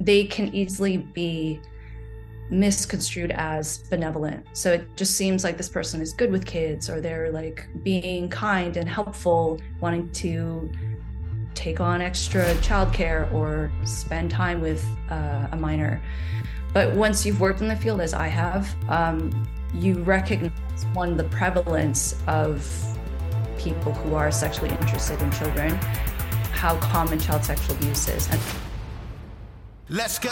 They can easily be misconstrued as benevolent. So it just seems like this person is good with kids or they're like being kind and helpful, wanting to take on extra childcare or spend time with uh, a minor. But once you've worked in the field, as I have, um, you recognize one, the prevalence of people who are sexually interested in children, how common child sexual abuse is. And Let's go.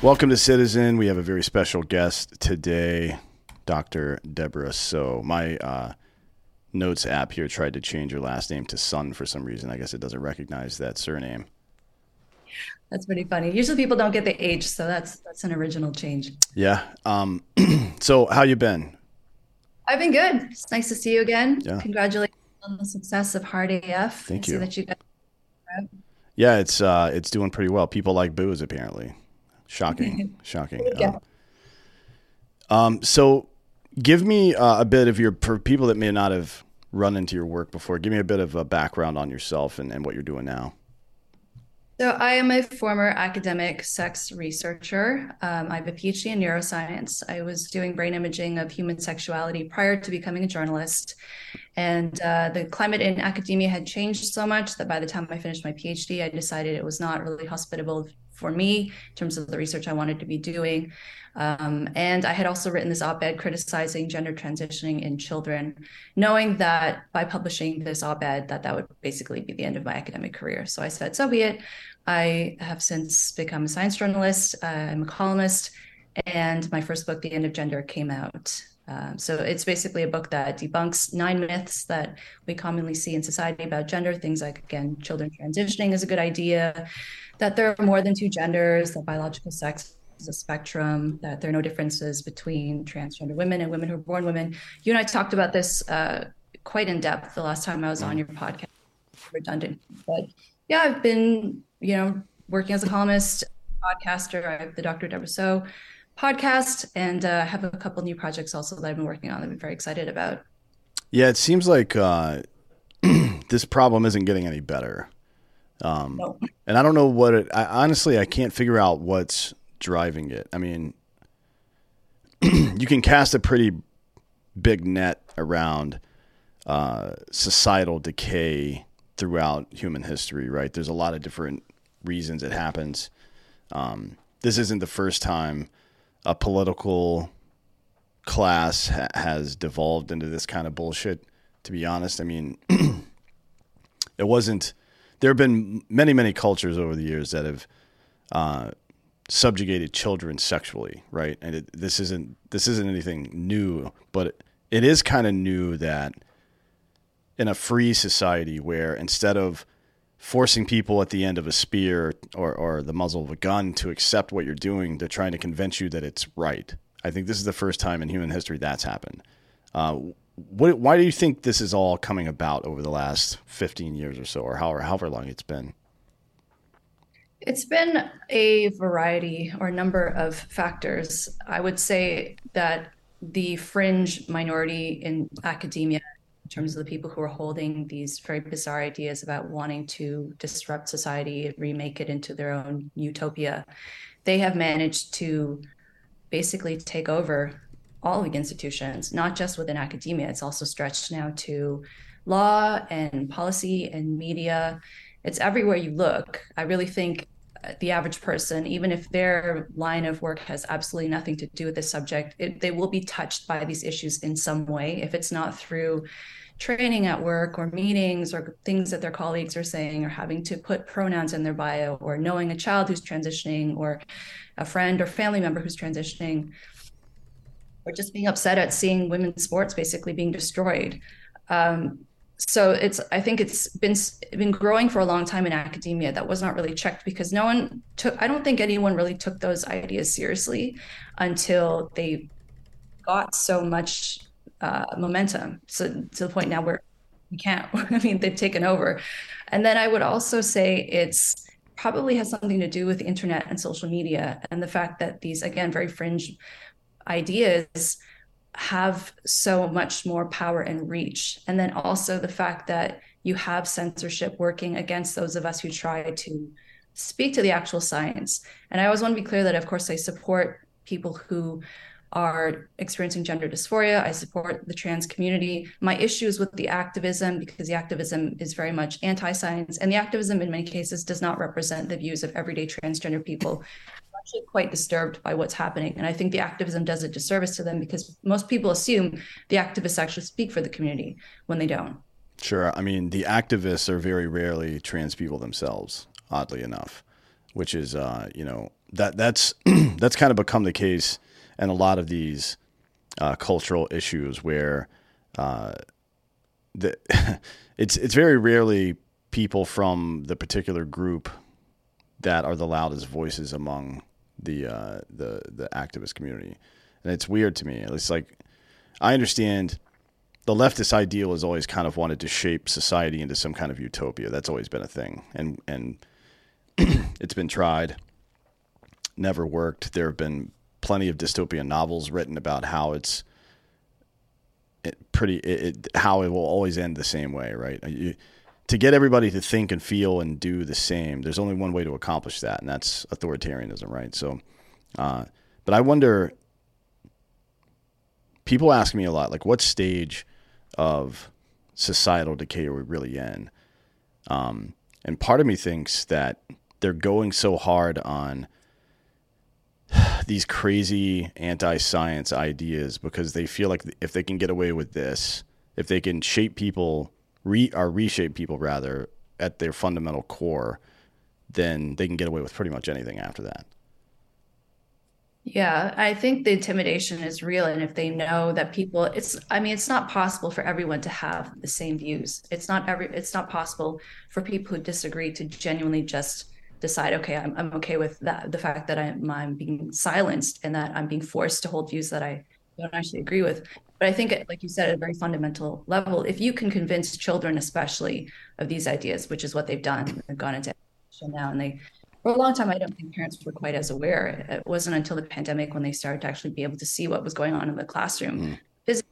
Welcome to Citizen. We have a very special guest today, Dr. Debra Soh. My uh, notes app here tried to change your last name to Sun for some reason. I guess it doesn't recognize that surname. That's pretty funny. Usually people don't get the H, so that's that's an original change. Yeah. Um, so how you been? I've been good. It's nice to see you again. Yeah. Congratulations on the success of Hard AF. Thank I you. See that you guys. Yeah, it's uh, it's doing pretty well. People like booze apparently. Shocking, shocking. Yeah. Um, um, so, give me uh, a bit of your for people that may not have run into your work before. Give me a bit of a background on yourself and, and what you're doing now. So I am a former academic sex researcher. Um, I have a PhD in neuroscience. I was doing brain imaging of human sexuality prior to becoming a journalist. And uh, the climate in academia had changed so much that by the time I finished my PhD, I decided it was not really hospitable for me in terms of the research I wanted to be doing. Um, and I had also written this op ed criticizing gender transitioning in children, knowing that by publishing this op ed, that that would basically be the end of my academic career. So I said, so be it. I have since become a science journalist, uh, I'm a columnist, and my first book, The End of Gender, came out. Um, so it's basically a book that debunks nine myths that we commonly see in society about gender. Things like, again, children transitioning is a good idea, that there are more than two genders, that biological sex is a spectrum, that there are no differences between transgender women and women who are born women. You and I talked about this uh, quite in depth the last time I was on your podcast. Redundant, but yeah, I've been, you know, working as a columnist, podcaster. I have the Dr. Debra Soh podcast, and uh, have a couple new projects also that I've been working on that I'm very excited about. Yeah, it seems like uh, this problem isn't getting any better. Um, No. And I don't know what it. I, honestly, I can't figure out what's driving it. I mean, you can cast a pretty big net around uh, societal decay throughout human history, right? There's a lot of different reasons it happens. Um, this isn't the first time a political class ha- has devolved into this kind of bullshit. To be honest, I mean, it wasn't. There have been many, many cultures over the years that have uh, subjugated children sexually, right? And it, this isn't this isn't anything new, but it, it is kind of new that in a free society where instead of forcing people at the end of a spear or, or the muzzle of a gun to accept what you're doing, they're trying to convince you that it's right. I think this is the first time in human history that's happened. Uh, what, why do you think this is all coming about over the last 15 years or so, or however, however long it's been? It's been a variety or number of factors. I would say that the fringe minority in academia, in terms of the people who are holding these very bizarre ideas about wanting to disrupt society, and remake it into their own utopia, they have managed to basically take over all of the institutions, not just within academia. It's also stretched now to law and policy and media. It's everywhere you look. I really think the average person, even if their line of work has absolutely nothing to do with this subject, it, they will be touched by these issues in some way. If it's not through training at work or meetings or things that their colleagues are saying or having to put pronouns in their bio or knowing a child who's transitioning or a friend or family member who's transitioning or just being upset at seeing women's sports basically being destroyed. Um, so it's I think it's been been growing for a long time in academia that was not really checked because no one took I don't think anyone really took those ideas seriously until they got so much uh, momentum so to the point now where we can't I mean they've taken over. And then I would also say it's probably has something to do with the internet and social media and the fact that these again very fringe ideas have so much more power and reach. And then also the fact that you have censorship working against those of us who try to speak to the actual science. And I always want to be clear that, of course, I support people who are experiencing gender dysphoria. I support the trans community. My issue is with the activism because the activism is very much anti science. And the activism, in many cases, does not represent the views of everyday transgender people actually quite disturbed by what's happening. And I think the activism does a disservice to them because most people assume the activists actually speak for the community when they don't. Sure. I mean, the activists are very rarely trans people themselves, oddly enough, which is, uh, you know, that that's that's kind of become the case in a lot of these uh, cultural issues where uh, the, it's it's very rarely people from the particular group that are the loudest voices among the uh, the the activist community, and it's weird to me. It's like I understand the leftist ideal has always kind of wanted to shape society into some kind of utopia. That's always been a thing, and and it's been tried, never worked. There have been plenty of dystopian novels written about how it's it pretty it, it, how it will always end the same way, right? You, to get everybody to think and feel and do the same, there's only one way to accomplish that, and that's authoritarianism, right? So, uh, but I wonder. People ask me a lot, like, what stage of societal decay are we really in? Um, and part of me thinks that they're going so hard on these crazy anti-science ideas because they feel like if they can get away with this, if they can shape people re or reshape people rather at their fundamental core, then they can get away with pretty much anything after that. Yeah, I think the intimidation is real. And if they know that people, it's, I mean, it's not possible for everyone to have the same views. It's not every, it's not possible for people who disagree to genuinely just decide, okay, I'm, I'm okay with that. The fact that I'm, I'm being silenced and that I'm being forced to hold views that I don't actually agree with. But I think, like you said, at a very fundamental level, if you can convince children, especially, of these ideas, which is what they've done, they've gone into education now, and they, for a long time, I don't think parents were quite as aware. It wasn't until the pandemic when they started to actually be able to see what was going on in the classroom, mm.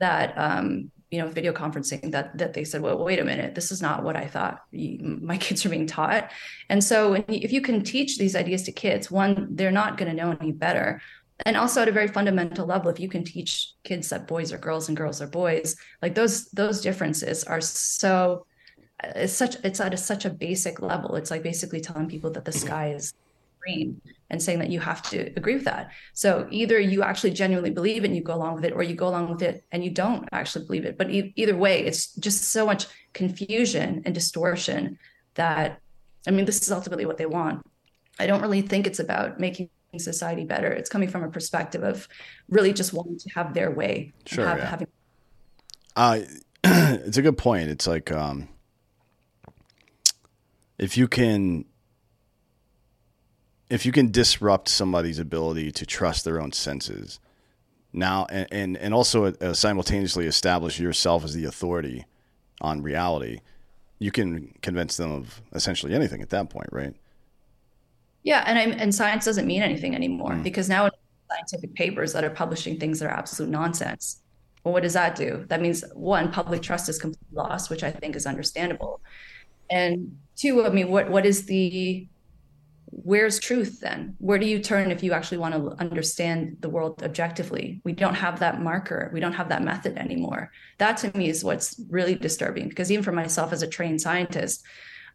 that um, you know, video conferencing, that that they said, well, wait a minute, this is not what I thought my kids are being taught. And so, if you can teach these ideas to kids, one, they're not going to know any better and also at a very fundamental level if you can teach kids that boys are girls and girls are boys like those those differences are so uh, it's such it's at a, such a basic level. It's like basically telling people that the mm-hmm. sky is green and saying that you have to agree with that. So either you actually genuinely believe it and you go along with it or you go along with it and you don't actually believe it. But e- either way it's just so much confusion and distortion that i mean this is ultimately what they want. I don't really think it's about making society better. It's coming from a perspective of really just wanting to have their way. Sure. Have, yeah. having- uh, it's a good point. It's like um, if you can if you can disrupt somebody's ability to trust their own senses now and and, and also uh, simultaneously establish yourself as the authority on reality you can convince them of essentially anything at that point right yeah and I'm, and science doesn't mean anything anymore mm. because now scientific papers that are publishing things that are absolute nonsense well what does that do? That means one public trust is completely lost which i think is understandable. And two i mean what what is the where's truth then? Where do you turn if you actually want to understand the world objectively? We don't have that marker. We don't have that method anymore. That to me is what's really disturbing because even for myself as a trained scientist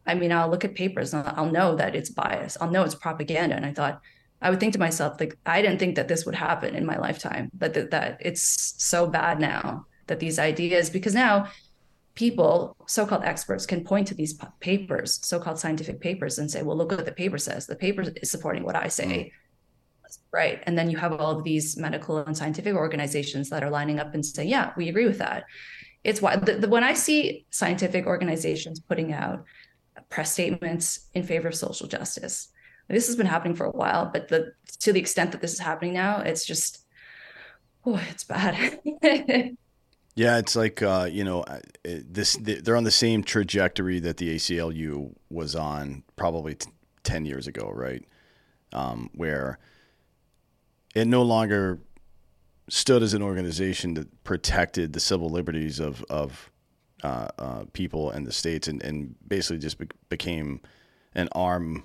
i mean i'll look at papers and i'll know that it's bias i'll know it's propaganda and i thought i would think to myself like i didn't think that this would happen in my lifetime that that, that it's so bad now that these ideas because now people, so-called experts, can point to these papers, so-called scientific papers, and say, "Well, look what the paper says. The paper is supporting what I say." Mm. Right. And then you have all of these medical and scientific organizations that are lining up and say, yeah, we agree with that. It's why the, the, when I see scientific organizations putting out press statements in favor of social justice, this has been happening for a while, but the to the extent that this is happening now, it's just, oh, it's bad. Yeah, it's like uh, you know, this they're on the same trajectory that the ACLU was on probably t- ten years ago, right? Um, where it no longer stood as an organization that protected the civil liberties of of uh, uh, people in the states, and, and basically just be- became an arm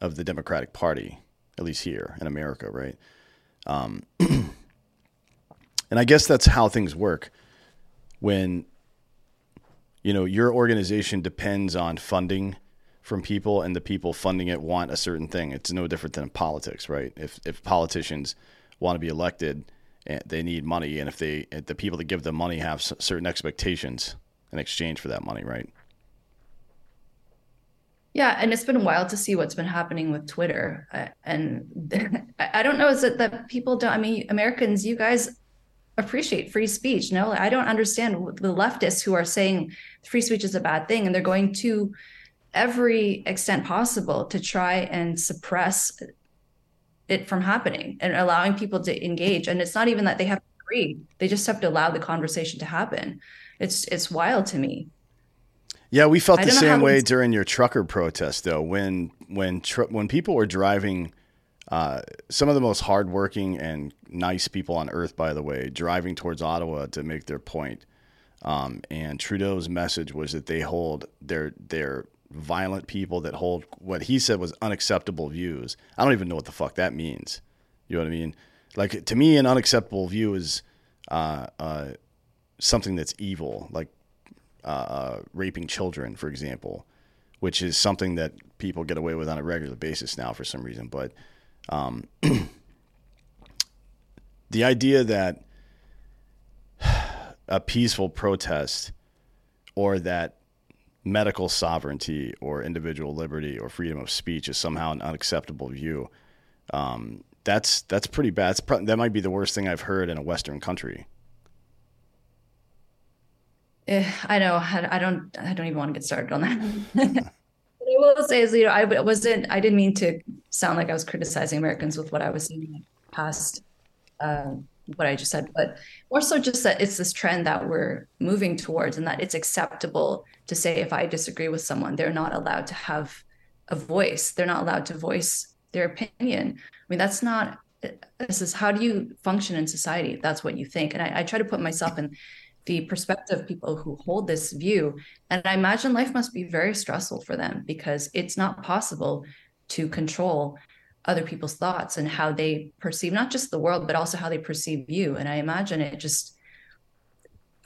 of the Democratic Party, at least here in America, right? Um, and I guess that's how things work. When you know your organization depends on funding from people and the people funding it want a certain thing. It's no different than politics right? If if politicians want to be elected eh, they need money. And if they if the people that give them money have certain expectations in exchange for that money right yeah, and it's been wild to see what's been happening with Twitter. And I don't know, is it that people don't, I mean, Americans, you guys appreciate free speech. No, I don't understand the leftists who are saying free speech is a bad thing and they're going to every extent possible to try and suppress it from happening and allowing people to engage. And it's not even that they have to agree; they just have to allow the conversation to happen. It's it's wild to me. Yeah, we felt the same way during your trucker protest, though. When when tr- when people were driving uh, some of the most hardworking and nice people on earth, by the way, driving towards Ottawa to make their point. Um, and Trudeau's message was that they hold their their violent people that hold what he said was unacceptable views. I don't even know what the fuck that means. You know what I mean? Like to me, an unacceptable view is uh, uh, something that's evil, like uh, uh, raping children, for example, which is something that people get away with on a regular basis now for some reason. But um, the idea that a peaceful protest or that medical sovereignty or individual liberty or freedom of speech is somehow an unacceptable view. Um, that's that's pretty bad. That might be the worst thing I've heard in a Western country. Eh, I know. I don't. I don't even want to get started on that. What I will say is, you know, I wasn't, I didn't mean to sound like I was criticizing Americans with what I was saying past uh, what I just said, but more so just that it's this trend that we're moving towards and that it's acceptable to say if I disagree with someone, they're not allowed to have a voice. They're not allowed to voice their opinion. I mean, that's not, this is how do you function in society? That's what you think. And I, I try to put myself in the perspective people who hold this view. And I imagine life must be very stressful for them because it's not possible to control other people's thoughts and how they perceive not just the world, but also how they perceive you. And I imagine it just,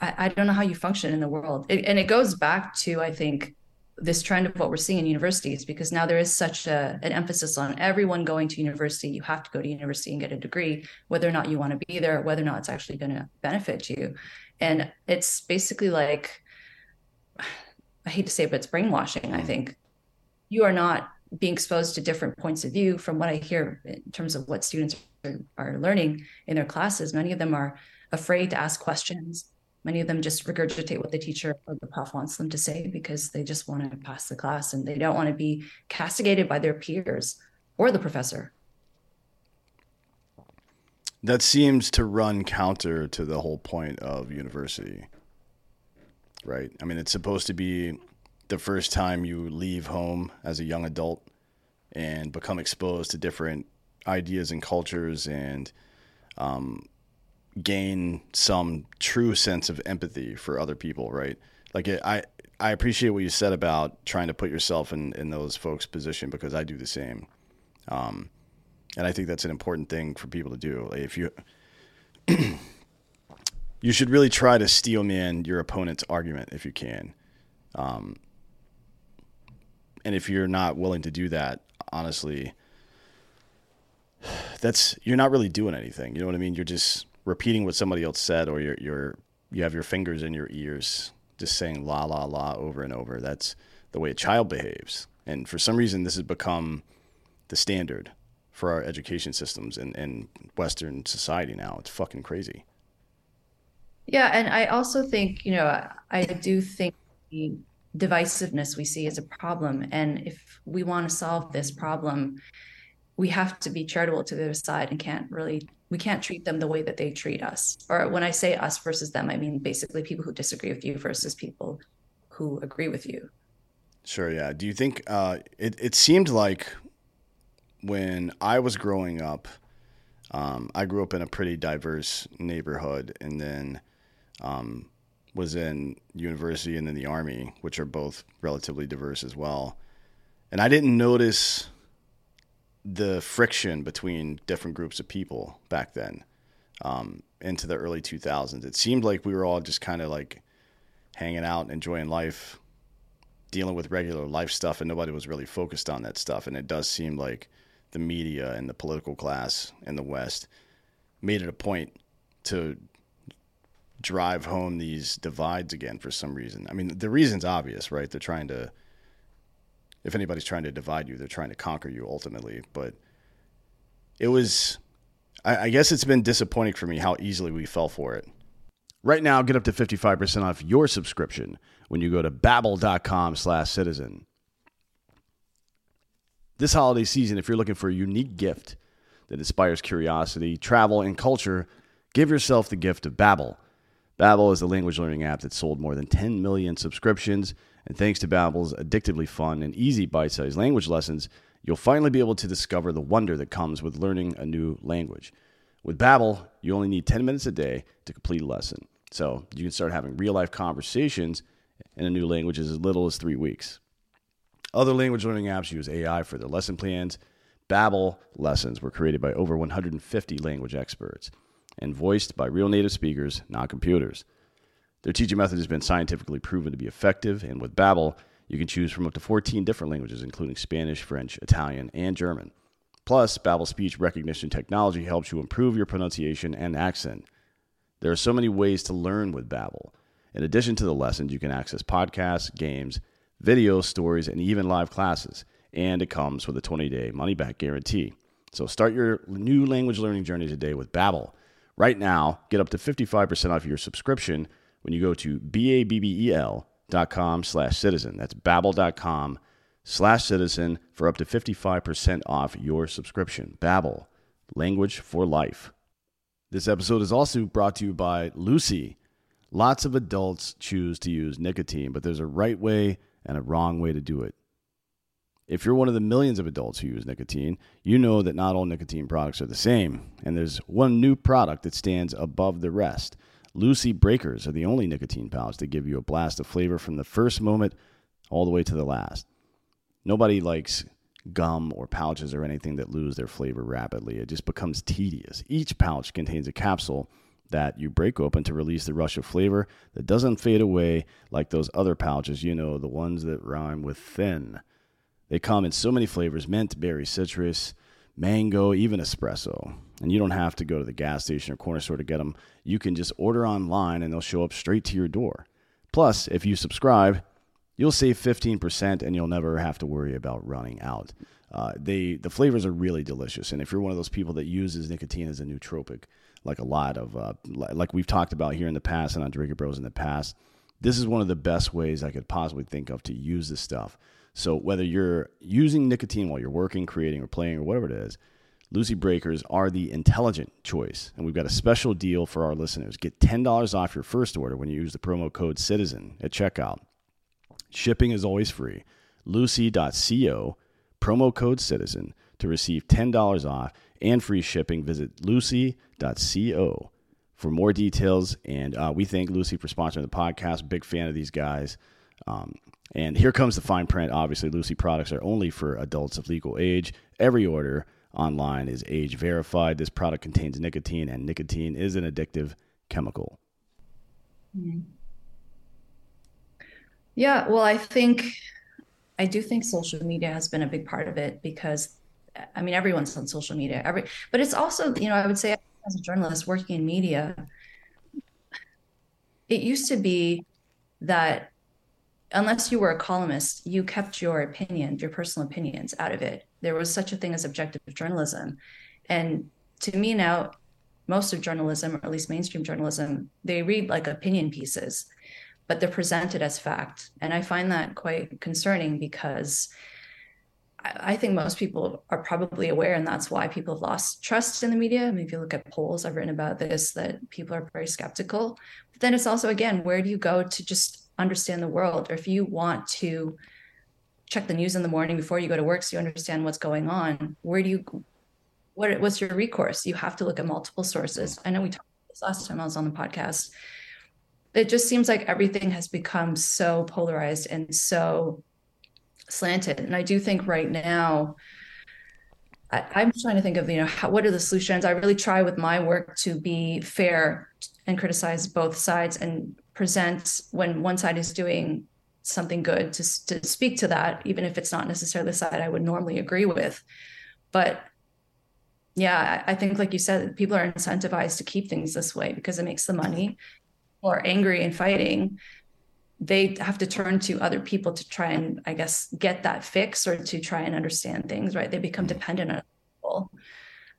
I, I don't know how you function in the world. It, and it goes back to, I think, this trend of what we're seeing in universities because now there is such a, an emphasis on everyone going to university you have to go to university and get a degree whether or not you want to be there whether or not it's actually going to benefit you and it's basically like i hate to say it but it's brainwashing i mm. think. You are not being exposed to different points of view from what i hear in terms of what students are, are learning in their classes. Many of them are afraid to ask questions. Many of them just regurgitate what the teacher or the prof wants them to say because they just want to pass the class and they don't want to be castigated by their peers or the professor. That seems to run counter to the whole point of university, right? I mean, it's supposed to be the first time you leave home as a young adult and become exposed to different ideas and cultures and um, gain some true sense of empathy for other people, right? Like it, I, I appreciate what you said about trying to put yourself in, in those folks' position because I do the same. Um, and I think that's an important thing for people to do. Like if you you should really try to steel man your opponent's argument if you can. Um, and if you're not willing to do that, honestly, that's you're not really doing anything. You know what I mean? You're just repeating what somebody else said, or you're you're you have your fingers in your ears, just saying la la la over and over. That's the way a child behaves. And for some reason, this has become the standard for our education systems in, in Western society now. It's fucking crazy. Yeah, and I also think, you know, I do think the divisiveness we see is a problem. And if we want to solve this problem, we have to be charitable to the other side and can't really we can't treat them the way that they treat us. Or when I say us versus them, I mean basically people who disagree with you versus people who agree with you. Sure, yeah. Do you think uh, it, it seemed like when I was growing up, um, I grew up in a pretty diverse neighborhood, and then um, was in university and then the army, which are both relatively diverse as well. And I didn't notice the friction between different groups of people back then um, into the early 2000s. It seemed like we were all just kind of like hanging out, enjoying life, dealing with regular life stuff, and nobody was really focused on that stuff. And it does seem like the media and the political class in the West made it a point to drive home these divides again for some reason. I mean, the reason's obvious, right? They're trying to, if anybody's trying to divide you, they're trying to conquer you ultimately. But it was, I, I guess it's been disappointing for me how easily we fell for it. Right now, get up to 55% off your subscription when you go to babbel.com slash citizen. This holiday season, if you're looking for a unique gift that inspires curiosity, travel, and culture, give yourself the gift of Babbel. Babbel is the language learning app that sold more than 10 million subscriptions, and thanks to Babbel's addictively fun and easy bite-sized language lessons, you'll finally be able to discover the wonder that comes with learning a new language. With Babbel, you only need 10 minutes a day to complete a lesson. So, you can start having real-life conversations in a new language as little as 3 weeks. Other language learning apps use AI for their lesson plans. Babbel lessons were created by over 150 language experts and voiced by real native speakers, not computers. Their teaching method has been scientifically proven to be effective, and with Babbel, you can choose from up to 14 different languages, including Spanish, French, Italian, and German. Plus, Babbel speech recognition technology helps you improve your pronunciation and accent. There are so many ways to learn with Babbel. In addition to the lessons, you can access podcasts, games, videos, stories, and even live classes. And it comes with a 20-day money-back guarantee. So start your new language learning journey today with Babbel. Right now, get up to 55% off your subscription when you go to babbel.com slash citizen. That's babbel.com slash citizen for up to 55% off your subscription. Babbel, language for life. This episode is also brought to you by Lucy. Lots of adults choose to use nicotine, but there's a right way and a wrong way to do it. If you're one of the millions of adults who use nicotine, you know that not all nicotine products are the same, and there's one new product that stands above the rest. Lucy Breakers are the only nicotine pouch that give you a blast of flavor from the first moment all the way to the last. Nobody likes gum or pouches or anything that lose their flavor rapidly. It just becomes tedious. Each pouch contains a capsule that you break open to release the rush of flavor that doesn't fade away like those other pouches, you know, the ones that rhyme with thin. They come in so many flavors mint, berry, citrus, mango, even espresso. And you don't have to go to the gas station or corner store to get them. You can just order online and they'll show up straight to your door. Plus, if you subscribe, you'll save 15% and you'll never have to worry about running out. Uh, they the flavors are really delicious, and if you're one of those people that uses nicotine as a nootropic, like a lot of uh, like we've talked about here in the past and on Drinking Bros in the past, this is one of the best ways I could possibly think of to use this stuff. So whether you're using nicotine while you're working, creating, or playing, or whatever it is, Lucy Breakers are the intelligent choice. And we've got a special deal for our listeners. Get $10 off your first order when you use the promo code CITIZEN at checkout. Shipping is always free. Lucy.co, promo code CITIZEN to receive $10 off and free shipping. Visit lucy.co for more details. And uh, we thank Lucy for sponsoring the podcast. Big fan of these guys. Um, and here comes the fine print. Obviously, Lucy products are only for adults of legal age. Every order online is age verified. This product contains nicotine, and nicotine is an addictive chemical. Yeah, well, I think I do think social media has been a big part of it because I mean everyone's on social media. Every but it's also, you know, I would say as a journalist working in media, it used to be that unless you were a columnist, you kept your opinion, your personal opinions out of it. There was such a thing as objective journalism. And to me now, most of journalism, or at least mainstream journalism, they read like opinion pieces, but they're presented as fact. And I find that quite concerning because I think most people are probably aware, and that's why people have lost trust in the media. I mean, if you look at polls, I've written about this, that people are very skeptical. But then it's also, again, where do you go to just understand the world? Or if you want to check the news in the morning before you go to work so you understand what's going on, where do you, what, what's your recourse? You have to look at multiple sources. I know we talked about this last time I was on the podcast. It just seems like everything has become so polarized and so slanted. And I do think right now, I, am trying to think of you know how, what are the solutions. I really try with my work to be fair and criticize both sides and present when one side is doing something good to to speak to that, even if it's not necessarily the side I would normally agree with. But yeah, I think like you said, people are incentivized to keep things this way because it makes the money. Or angry and fighting, they have to turn to other people to try and i guess get that fix or to try and understand things right? They become dependent on people.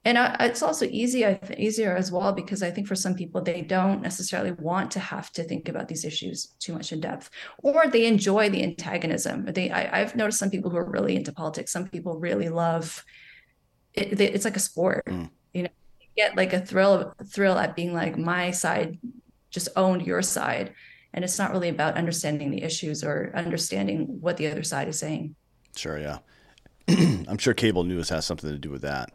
And I, it's also easy I easier as well because i think for some people they don't necessarily want to have to think about these issues too much in depth or they enjoy the antagonism. They I, i've noticed some people who are really into politics some people really love it, they, it's like a sport mm. you know? You get like a thrill thrill at being like my side just owned your side and it's not really about understanding the issues or understanding what the other side is saying. Sure yeah. I'm sure cable news has something to do with that.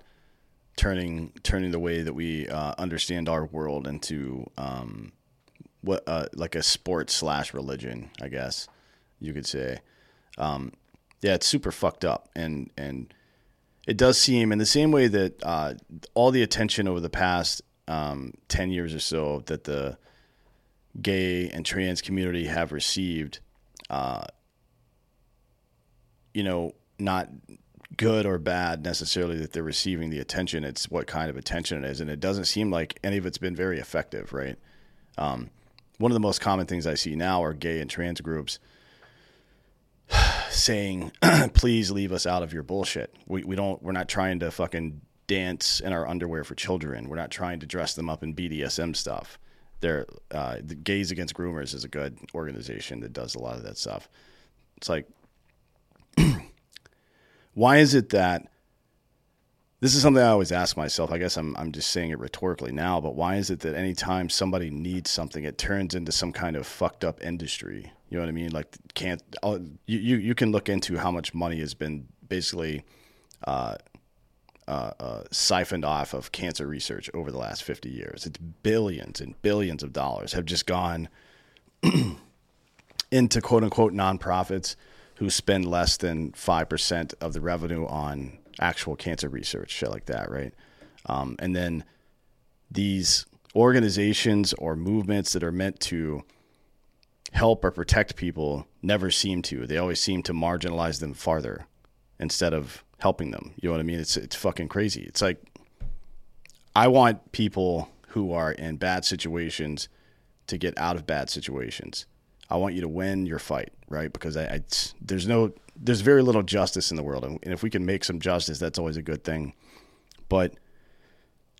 Turning turning the way that we uh, understand our world into um, what uh, like a sport slash religion i guess you could say. Um, yeah it's super fucked up and and it does seem in the same way that uh, all the attention over the past um, 10 years or so that the gay and trans community have received, uh, you know, not good or bad necessarily that they're receiving the attention. It's what kind of attention it is. And it doesn't seem like any of it's been very effective, right? Um, one of the most common things I see now are gay and trans groups saying, please leave us out of your bullshit. We, we don't, we're not trying to fucking dance in our underwear for children. We're not trying to dress them up in BDSM stuff. They're uh, the Gays Against Groomers is a good organization that does a lot of that stuff. It's like, why is it that this is something I always ask myself. I guess I'm I'm just saying it rhetorically now, but why is it that anytime somebody needs something, it turns into some kind of fucked up industry? You know what I mean? Like can't you you, you can look into how much money has been basically uh, uh, uh, siphoned off of cancer research over the last 50 years. It's billions and billions of dollars have just gone into quote unquote nonprofits who spend less than 5% of the revenue on actual cancer research, shit like that, right? Um, and then these organizations or movements that are meant to help or protect people never seem to. They always seem to marginalize them farther instead of helping them. You know what I mean? It's it's fucking crazy. It's like I want people who are in bad situations to get out of bad situations. I want you to win your fight, right? Because I, I there's no there's very little justice in the world, and if we can make some justice, that's always a good thing. But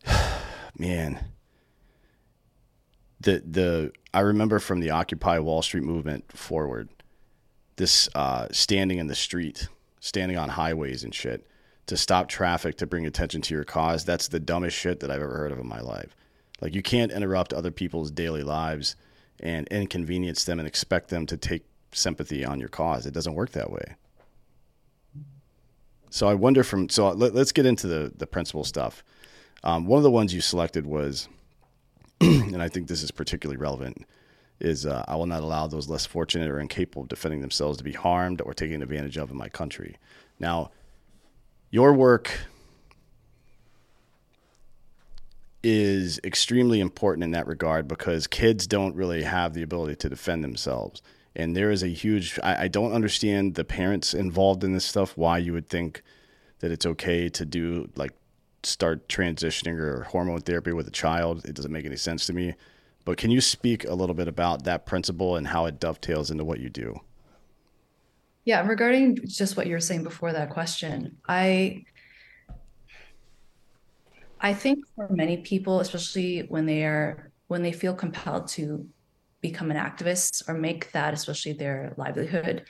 man, the the I remember from the Occupy Wall Street movement forward, this uh, standing in the street, standing on highways and shit to stop traffic to bring attention to your cause. That's the dumbest shit that I've ever heard of in my life. Like you can't interrupt other people's daily lives and inconvenience them and expect them to take sympathy on your cause. It doesn't work that way. So I wonder from so let, us get into the the principal stuff. Um, one of the ones you selected was, and I think this is particularly relevant, is uh, I will not allow those less fortunate or incapable of defending themselves to be harmed or taken advantage of in my country. Now, your work is extremely important in that regard because kids don't really have the ability to defend themselves. And there is a huge, I, I don't understand the parents involved in this stuff, why you would think that it's okay to do like start transitioning or hormone therapy with a child. It doesn't make any sense to me. But can you speak a little bit about that principle and how it dovetails into what you do? Yeah, regarding just what you were saying before that question, I I think for many people, especially when they are when they feel compelled to become an activist or make that especially their livelihood,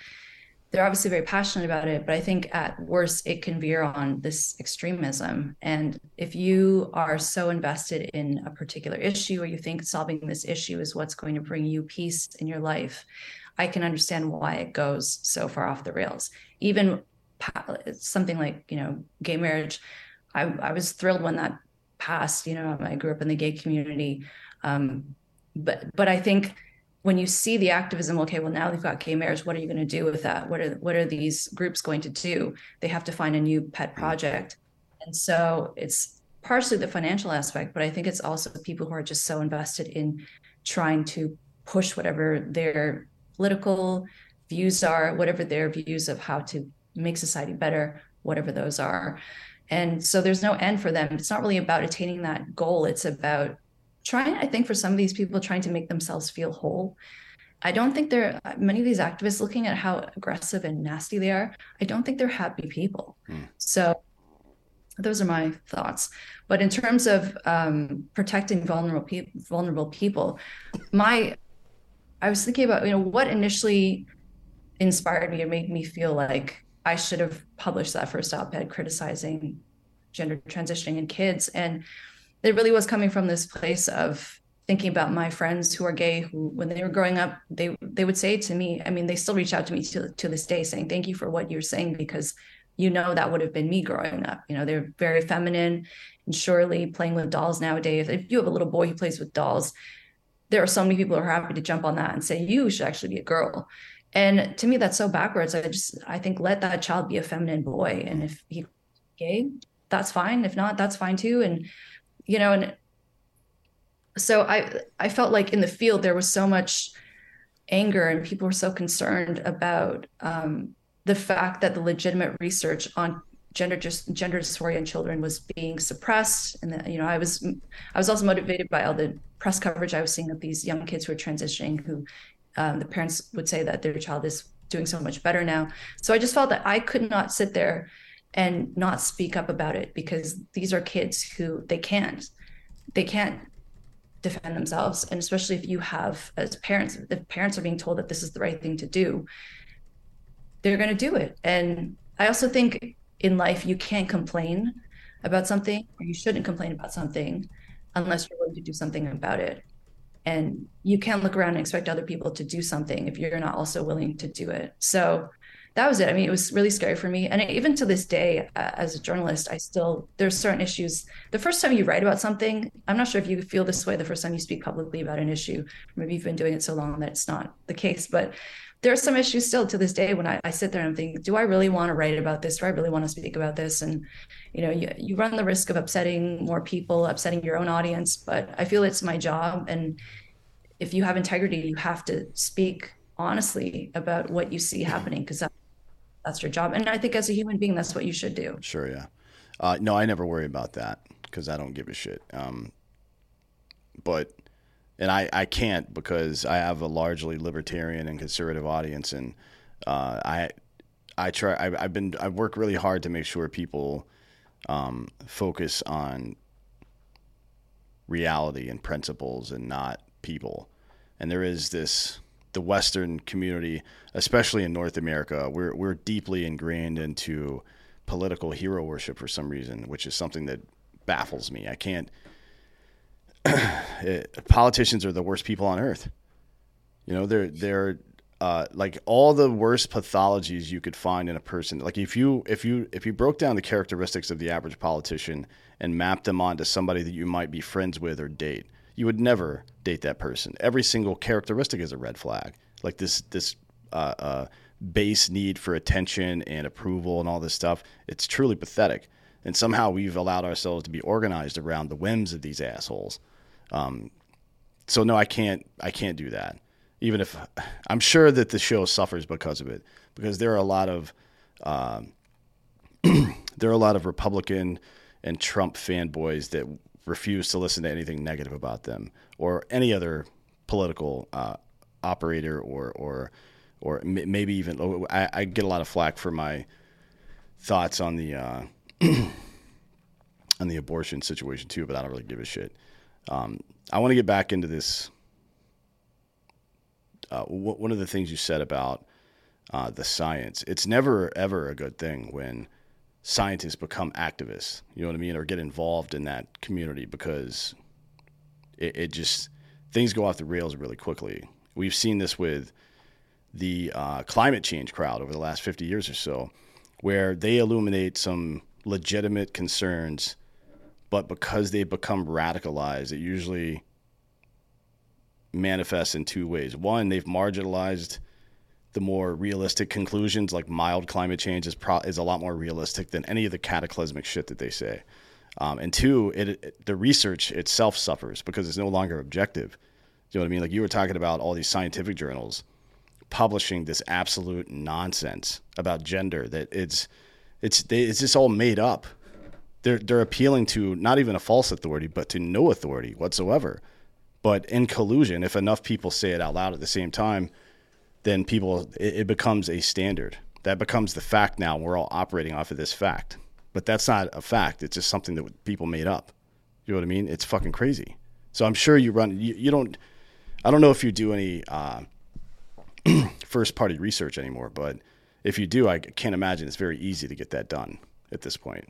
they're obviously very passionate about it, but I think at worst it can veer on this extremism. And if you are so invested in a particular issue or you think solving this issue is what's going to bring you peace in your life, I can understand why it goes so far off the rails. Even something like, you know, gay marriage, I, I was thrilled when that passed. You know, I grew up in the gay community. Um, but but I think when you see the activism, okay, well now they've got gay marriage. What are you going to do with that? What are what are these groups going to do? They have to find a new pet mm-hmm. project, and so it's partially the financial aspect, but I think it's also people who are just so invested in trying to push whatever their political views are, whatever their views of how to make society better, whatever those are. And so there's no end for them. It's not really about attaining that goal. It's about trying, I think, for some of these people, trying to make themselves feel whole. I don't think they're many of these activists looking at how aggressive and nasty they are. I don't think they're happy people. Mm. So those are my thoughts. But in terms of um, protecting vulnerable pe- vulnerable people, my I was thinking about, you know, what initially inspired me and made me feel like I should have published that first op-ed criticizing gender transitioning in kids. And it really was coming from this place of thinking about my friends who are gay who when they were growing up they they would say to me i mean they still reach out to me to, to this day saying thank you for what you're saying because you know that would have been me growing up. You know they're very feminine and surely playing with dolls nowadays. If you have a little boy who plays with dolls there are so many people who are happy to jump on that and say you should actually be a girl. And to me that's so backwards. I just i think let that child be a feminine boy. And if he gay that's fine. If not that's fine too. And you know and so i i felt like in the field there was so much anger and people were so concerned about um, the fact that the legitimate research on gender just gender dysphoria in children was being suppressed and that you know i was i was also motivated by all the press coverage i was seeing of these young kids who are transitioning who um, the parents would say that their child is doing so much better now. So i just felt that i could not sit there and not speak up about it because these are kids who they can't they can't defend themselves. And especially if you have as parents if parents are being told that this is the right thing to do they're going to do it. And i also think in life you can't complain about something or you shouldn't complain about something unless you're willing to do something about it. And you can't look around and expect other people to do something if you're not also willing to do it. So that was it i mean it was really scary for me and even to this day uh, as a journalist i still there's certain issues the first time you write about something i'm not sure if you feel this way the first time you speak publicly about an issue maybe you've been doing it so long that it's not the case but there are some issues still to this day when I, I sit there and I'm thinking, do I really want to write about this? Do I really want to speak about this? And you know, you, you run the risk of upsetting more people, upsetting your own audience. But I feel it's my job, and if you have integrity, you have to speak honestly about what you see happening because that, that's your job. And I think as a human being, that's what you should do. Sure, yeah. Uh, no, I never worry about that because I don't give a shit. Um, but and I, I can't because I have a largely libertarian and conservative audience, and uh, I I try I, have been I work really hard to make sure people um, focus on reality and principles and not people. And there is this the Western community, especially in North America, we're we're deeply ingrained into political hero worship for some reason, which is something that baffles me. I can't. it, politicians are the worst people on earth. You know, they're they're uh, like all the worst pathologies you could find in a person. Like if you if you if you broke down the characteristics of the average politician and mapped them onto somebody that you might be friends with or date, you would never date that person. Every single characteristic is a red flag. Like this this uh, uh, base need for attention and approval and all this stuff. It's truly pathetic. And somehow we've allowed ourselves to be organized around the whims of these assholes. Um, so no, I can't. I can't do that. Even if I'm sure that the show suffers because of it, because there are a lot of um, there are a lot of Republican and Trump fanboys that refuse to listen to anything negative about them or any other political uh, operator or or or maybe even oh, I, I, get a lot of flack for my thoughts on the uh, on the abortion situation too, but I don't really give a shit. Um, I want to get back into this. Uh, w- one of the things you said about uh, the science, it's never ever a good thing when scientists become activists. You know what I mean, or get involved in that community because it, it just things go off the rails really quickly. We've seen this with the uh, climate change crowd over the last 50 years or so, where they illuminate some legitimate concerns but because they become radicalized, it usually manifests in two ways. One, they've marginalized the more realistic conclusions, like mild climate change is pro- is a lot more realistic than any of the cataclysmic shit that they say. Um, and two, it, it, the research itself suffers because it's no longer objective. Do you know what I mean? Like you were talking about all these scientific journals publishing this absolute nonsense about gender that it's it's they, it's just all made up they're they're appealing to not even a false authority, but to no authority whatsoever. But in collusion, if enough people say it out loud at the same time, then people it, it becomes a standard. That becomes the fact now. We're all operating off of this fact, but that's not a fact. It's just something that people made up. You know what I mean? It's fucking crazy. So I'm sure you run. You, you don't. I don't know if you do any uh, first party research anymore, but if you do, I can't imagine it's very easy to get that done at this point.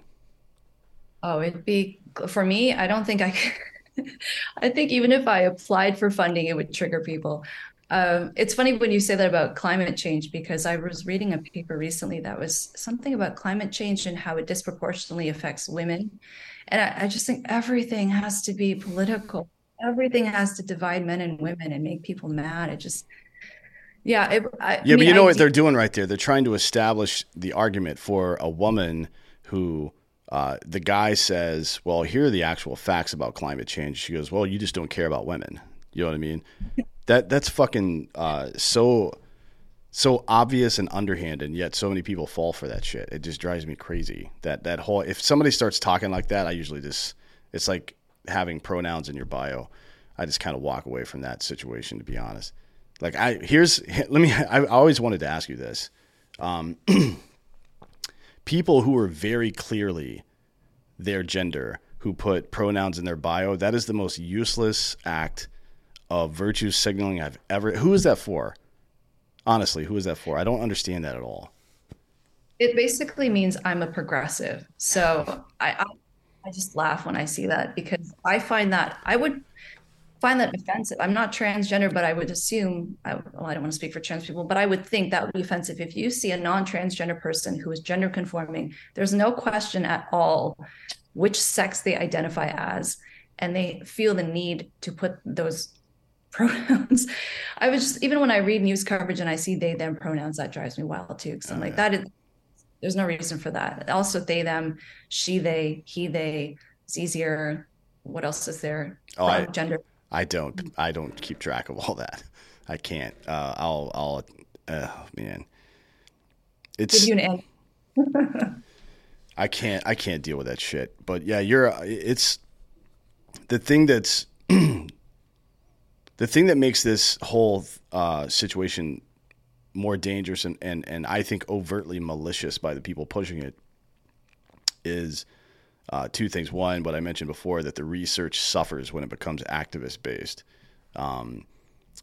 Oh, it'd be for me. I don't think I. Could, I think even if I applied for funding, it would trigger people. Um, it's funny when you say that about climate change because I was reading a paper recently that was something about climate change and how it disproportionately affects women, and I, I just think everything has to be political. Everything has to divide men and women and make people mad. It just yeah, it, I, yeah, I mean, but you know what they're doing right there? They're trying to establish the argument for a woman who uh, the guy says, Well, here are the actual facts about climate change. She goes, Well, you just don't care about women. You know what I mean? That that's fucking uh, so so obvious and underhanded, and yet so many people fall for that shit. It just drives me crazy. That that whole if somebody starts talking like that, I usually just it's like having pronouns in your bio. I just kind of walk away from that situation to be honest. Like I here's let me I always wanted to ask you this. Um, people who are very clearly their gender who put pronouns in their bio, that is the most useless act of virtue signaling I've ever. Who is that for? Honestly, who is that for? I don't understand that at all. It basically means I'm a progressive. So I, I, I just laugh when I see that because I find that I would find that offensive. I'm not transgender, but I would assume, I, well, I don't want to speak for trans people, but I would think that would be offensive if you see a non transgender person who is gender conforming. There's no question at all which sex they identify as, and they feel the need to put those pronouns. I was just, even when I read news coverage and I see they, them pronouns, that drives me wild too. Cause I'm oh, like, yeah. that is, there's no reason for that. Also, they, them, she, they, he, they, it's easier. What else is there? Oh, I, gender I don't. I don't keep track of all that. I can't. Uh, I'll. I'll. Oh man, it's. Give you an I can't. I can't deal with that shit. But yeah, you're. It's the thing that's the thing that makes this whole uh, situation more dangerous and, and and I think overtly malicious by the people pushing it is uh, two things. One, what I mentioned before, that the research suffers when it becomes activist based. Um,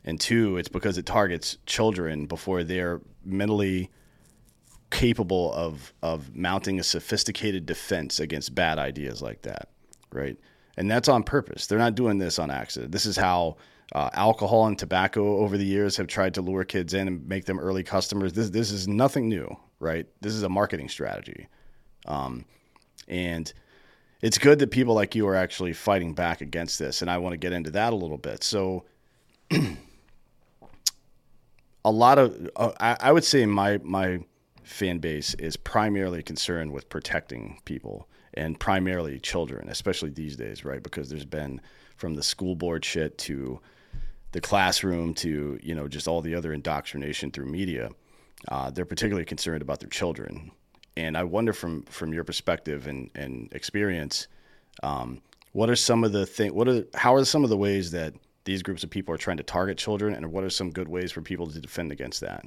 and two, it's because it targets children before they're mentally capable of of mounting a sophisticated defense against bad ideas like that, right? And that's on purpose. They're not doing this on accident. This is how uh, alcohol and tobacco over the years have tried to lure kids in and make them early customers. This this is nothing new, right? This is a marketing strategy, um, and it's good that people like you are actually fighting back against this. And I want to get into that a little bit. So. a lot of uh, I, I would say my my fan base is primarily concerned with protecting people and primarily children, especially these days, right? Because there's been from the school board shit to the classroom to you know just all the other indoctrination through media. Uh, they're particularly concerned about their children, and I wonder from from your perspective and, and experience, um, what are some of the thing? What are how are some of the ways that these groups of people are trying to target children, and what are some good ways for people to defend against that?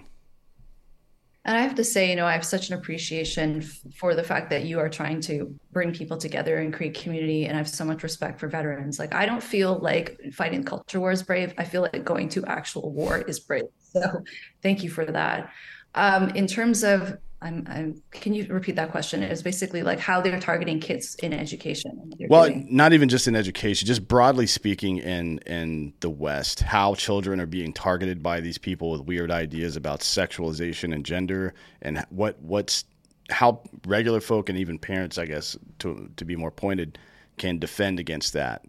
And I have to say, you know, I have such an appreciation for the fact that you are trying to bring people together and create community. And I have so much respect for veterans. Like, I don't feel like fighting culture war is brave. I feel like going to actual war is brave. So, thank you for that. Um, in terms of I'm, I'm, can you repeat that question? It's basically like how they're targeting kids in education. Well, doing. not even just in education, just broadly speaking in in the West, how children are being targeted by these people with weird ideas about sexualization and gender, and what what's how regular folk and even parents, I guess, to to be more pointed, can defend against that.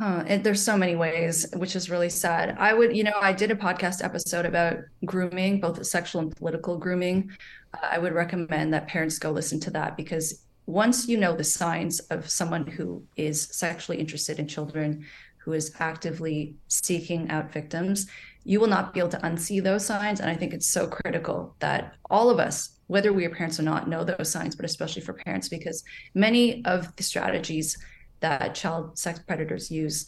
And there's so many ways, which is really sad. I would, you know, I did a podcast episode about grooming, both sexual and political grooming. Uh, I would recommend that parents go listen to that because once you know the signs of someone who is sexually interested in children, who is actively seeking out victims, you will not be able to unsee those signs. And I think it's so critical that all of us, whether we are parents or not, know those signs, but especially for parents, because many of the strategies that child sex predators use,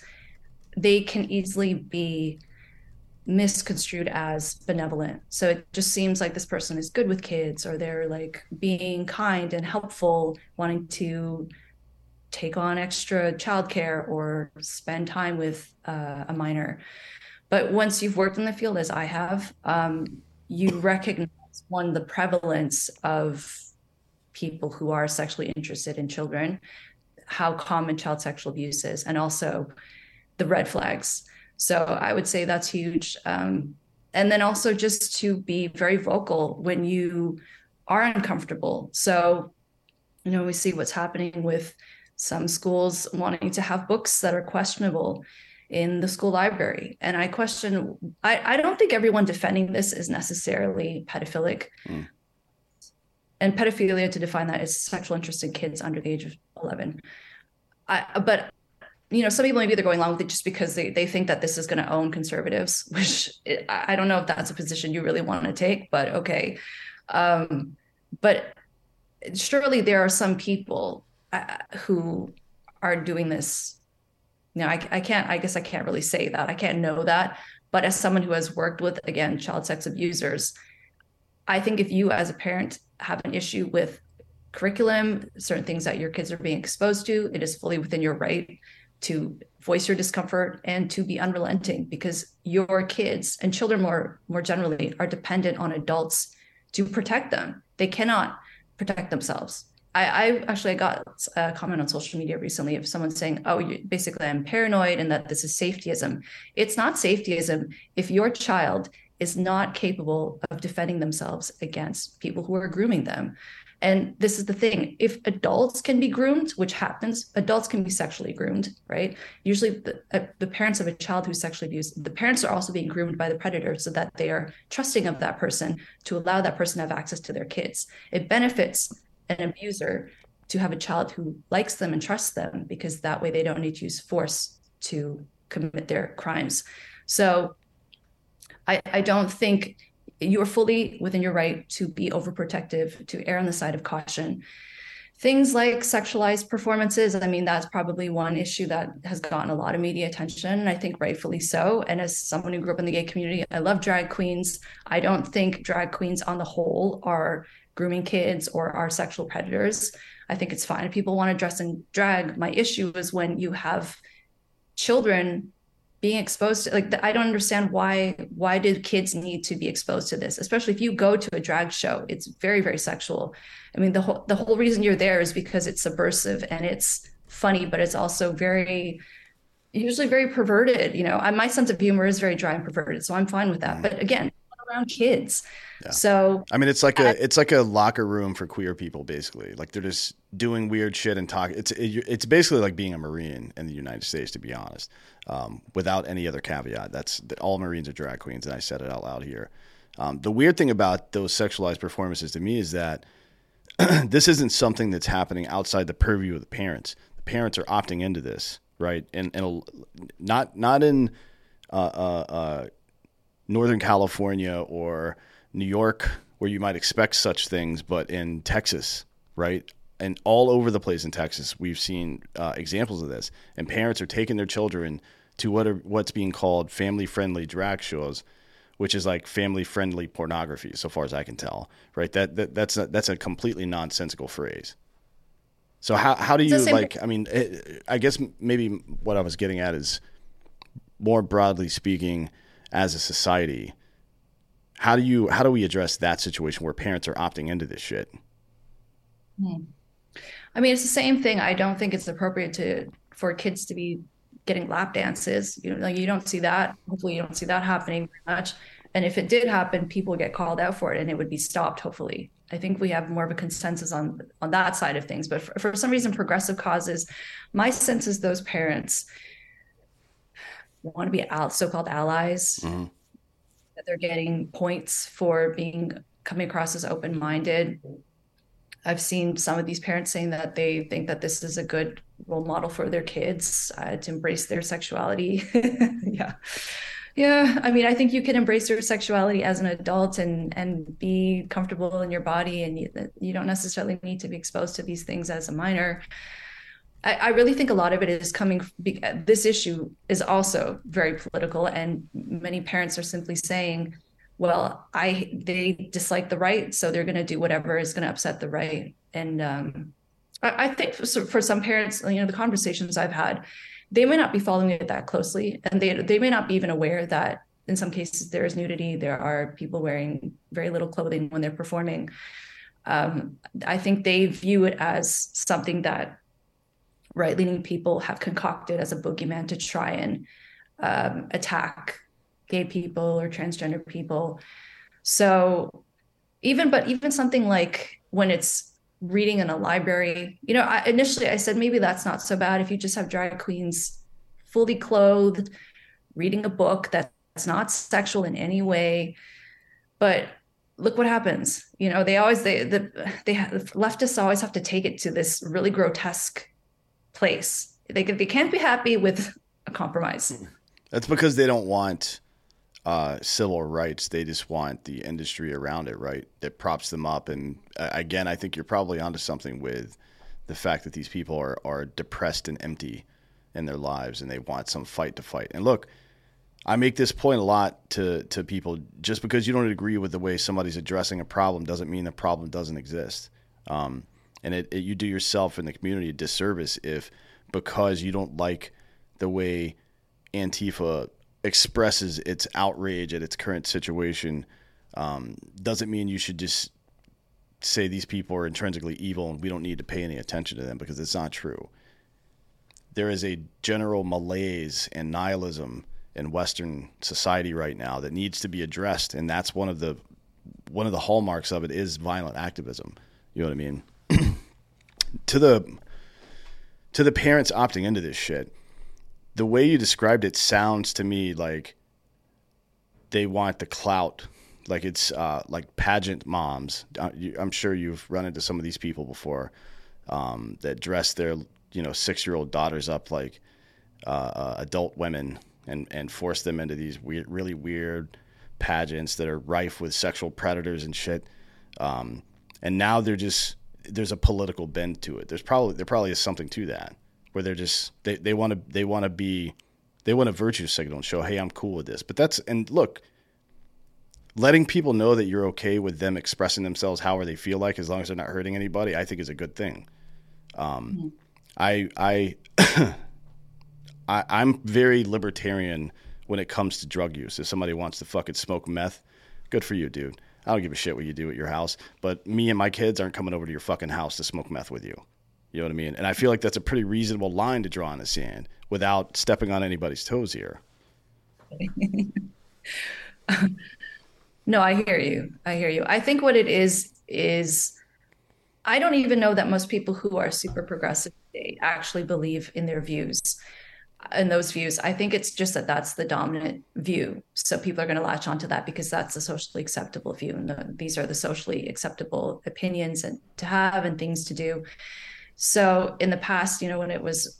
they can easily be misconstrued as benevolent. So it just seems like this person is good with kids or they're like being kind and helpful, wanting to take on extra childcare or spend time with uh, a minor. But once you've worked in the field, as I have, um, you recognize one, the prevalence of people who are sexually interested in children, how common child sexual abuse is and also the red flags. So I would say that's huge. Um, and then also just to be very vocal when you are uncomfortable. So, you know, we see what's happening with some schools wanting to have books that are questionable in the school library. And I question, I, I don't think everyone defending this is necessarily pedophilic. Mm. And pedophilia, to define that, is sexual interest in kids under the age of 11. I, but you know, some people maybe they're going along with it just because they, they think that this is going to own conservatives, which it, I don't know if that's a position you really want to take, but okay. Um, but surely there are some people uh, who are doing this. You know, I, I can't, I guess I can't really say that. I can't know that. But as someone who has worked with, again, child sex abusers, I think if you as a parent have an issue with curriculum, certain things that your kids are being exposed to, it is fully within your right to voice your discomfort and to be unrelenting because your kids and children more more generally are dependent on adults to protect them. They cannot protect themselves. I, I actually I got a comment on social media recently of someone saying, "Oh, basically I'm paranoid and that this is safetyism." It's not safetyism if your child is not capable of defending themselves against people who are grooming them. And this is the thing if adults can be groomed, which happens, adults can be sexually groomed, right? Usually, the, uh, the parents of a child who's sexually abused, the parents are also being groomed by the predator so that they are trusting of that person to allow that person to have access to their kids. It benefits an abuser to have a child who likes them and trusts them because that way they don't need to use force to commit their crimes. So I, I don't think you are fully within your right to be overprotective, to err on the side of caution. Things like sexualized performances, I mean, that's probably one issue that has gotten a lot of media attention, and I think rightfully so. And as someone who grew up in the gay community, I love drag queens. I don't think drag queens on the whole are grooming kids or are sexual predators. I think it's fine if people want to dress in drag. My issue is when you have children being exposed to like i don't understand why why do kids need to be exposed to this especially if you go to a drag show it's very very sexual. I mean the whole the whole reason you're there is because it's subversive and it's funny but it's also very usually very perverted you know? I, my sense of humor is very dry and perverted so i'm fine with that. Mm. But again around kids Yeah. so I mean, it's like a it's like a locker room for queer people, basically. Like they're just doing weird shit and talk. It's it, it's basically like being a marine in the United States, to be honest. Um, without any other caveat, that's that all Marines are drag queens, and I said it out loud here. Um, the weird thing about those sexualized performances to me is that this isn't something that's happening outside the purview of the parents. The parents are opting into this, right? And and a, not not in uh, uh, uh, Northern California or New York, where you might expect such things, but in Texas, right? And all over the place in Texas, we've seen uh, examples of this. And parents are taking their children to what are what's being called family-friendly drag shows, which is like family-friendly pornography, so far as I can tell. Right? That, that that's a, that's a completely nonsensical phrase. So how how do you like? I mean, it, I guess maybe what I was getting at is more broadly speaking, as a society, how do you how do we address that situation where parents are opting into this shit? Hmm. I mean, it's the same thing. I don't think it's appropriate to for kids to be getting lap dances. You know, like you don't see that. Hopefully, you don't see that happening much. And if it did happen, people get called out for it, and it would be stopped. Hopefully, I think we have more of a consensus on on that side of things. But for, for some reason, progressive causes, my sense is those parents want to be al- so-called allies. That they're getting points for being coming across as open-minded. I've seen some of these parents saying that they think that this is a good role model for their kids uh, to embrace their sexuality. yeah. Yeah, I mean, I think you can embrace your sexuality as an adult and and be comfortable in your body, and you, you don't necessarily need to be exposed to these things as a minor. I, I really think a lot of it is coming. This issue is also very political, and many parents are simply saying, well i they dislike the right so they're going to do whatever is going to upset the right and um, I, I think for, for some parents you know the conversations i've had they may not be following it that closely and they they may not be even aware that in some cases there is nudity there are people wearing very little clothing when they're performing um, i think they view it as something that right leaning people have concocted as a boogeyman to try and um, attack gay people or transgender people. So even but even something like when it's reading in a library, you know, I, initially I said maybe that's not so bad if you just have drag queens fully clothed reading a book that's not sexual in any way. But look what happens. You know, they always they the they leftists always have to take it to this really grotesque place. They they can't be happy with a compromise. That's because they don't want uh, civil rights. They just want the industry around it, right? That props them up. And uh, again, I think you're probably onto something with the fact that these people are, are depressed and empty in their lives and they want some fight to fight. And look, I make this point a lot to, to people. Just because you don't agree with the way somebody's addressing a problem doesn't mean the problem doesn't exist. Um, and it, it, you do yourself and the community a disservice if, because you don't like the way Antifa expresses its outrage at its current situation, um, doesn't mean you should just say these people are intrinsically evil and we don't need to pay any attention to them because it's not true. There is a general malaise and nihilism in Western society right now that needs to be addressed, and that's one of the one of the hallmarks of it is violent activism. You know what I mean? To the to the parents opting into this shit, the way you described it sounds to me like they want the clout, like it's uh, like pageant moms. Uh, I'm sure you've run into some of these people before um, that dress their you know six year old daughters up like uh, uh, adult women and and force them into these weird, really weird pageants that are rife with sexual predators and shit. Um, and now they're just there's a political bend to it. There's probably there probably is something to that where they're just they they want to they want to be they want a virtue signal and show hey I'm cool with this. But that's and look, letting people know that you're okay with them expressing themselves however they feel like as long as they're not hurting anybody, I think is a good thing. Um, I I I, I'm very libertarian when it comes to drug use. If somebody wants to fucking smoke meth, good for you, dude. I don't give a shit what you do at your house, but me and my kids aren't coming over to your fucking house to smoke meth with you. You know what I mean? And I feel like that's a pretty reasonable line to draw in the sand without stepping on anybody's toes here. no, I hear you. I hear you. I think what it is is I don't even know that most people who are super progressive actually believe in their views in those views. I think it's just that that's the dominant view. So people are going to latch onto that because that's the socially acceptable view. And the, these are the socially acceptable opinions and to have and things to do. So in the past, you know, when it was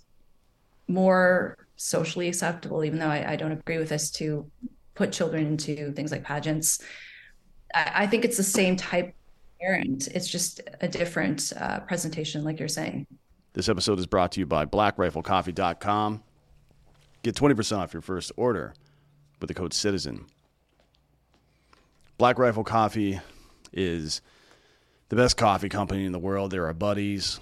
more socially acceptable, even though I, I don't agree with this, to put children into things like pageants, I, I think it's the same type parent. It's just a different uh, presentation, like you're saying. This episode is brought to you by blackriflecoffee.com. Get 20% off your first order with the code CITIZEN. Black Rifle Coffee is the best coffee company in the world. They're our buddies.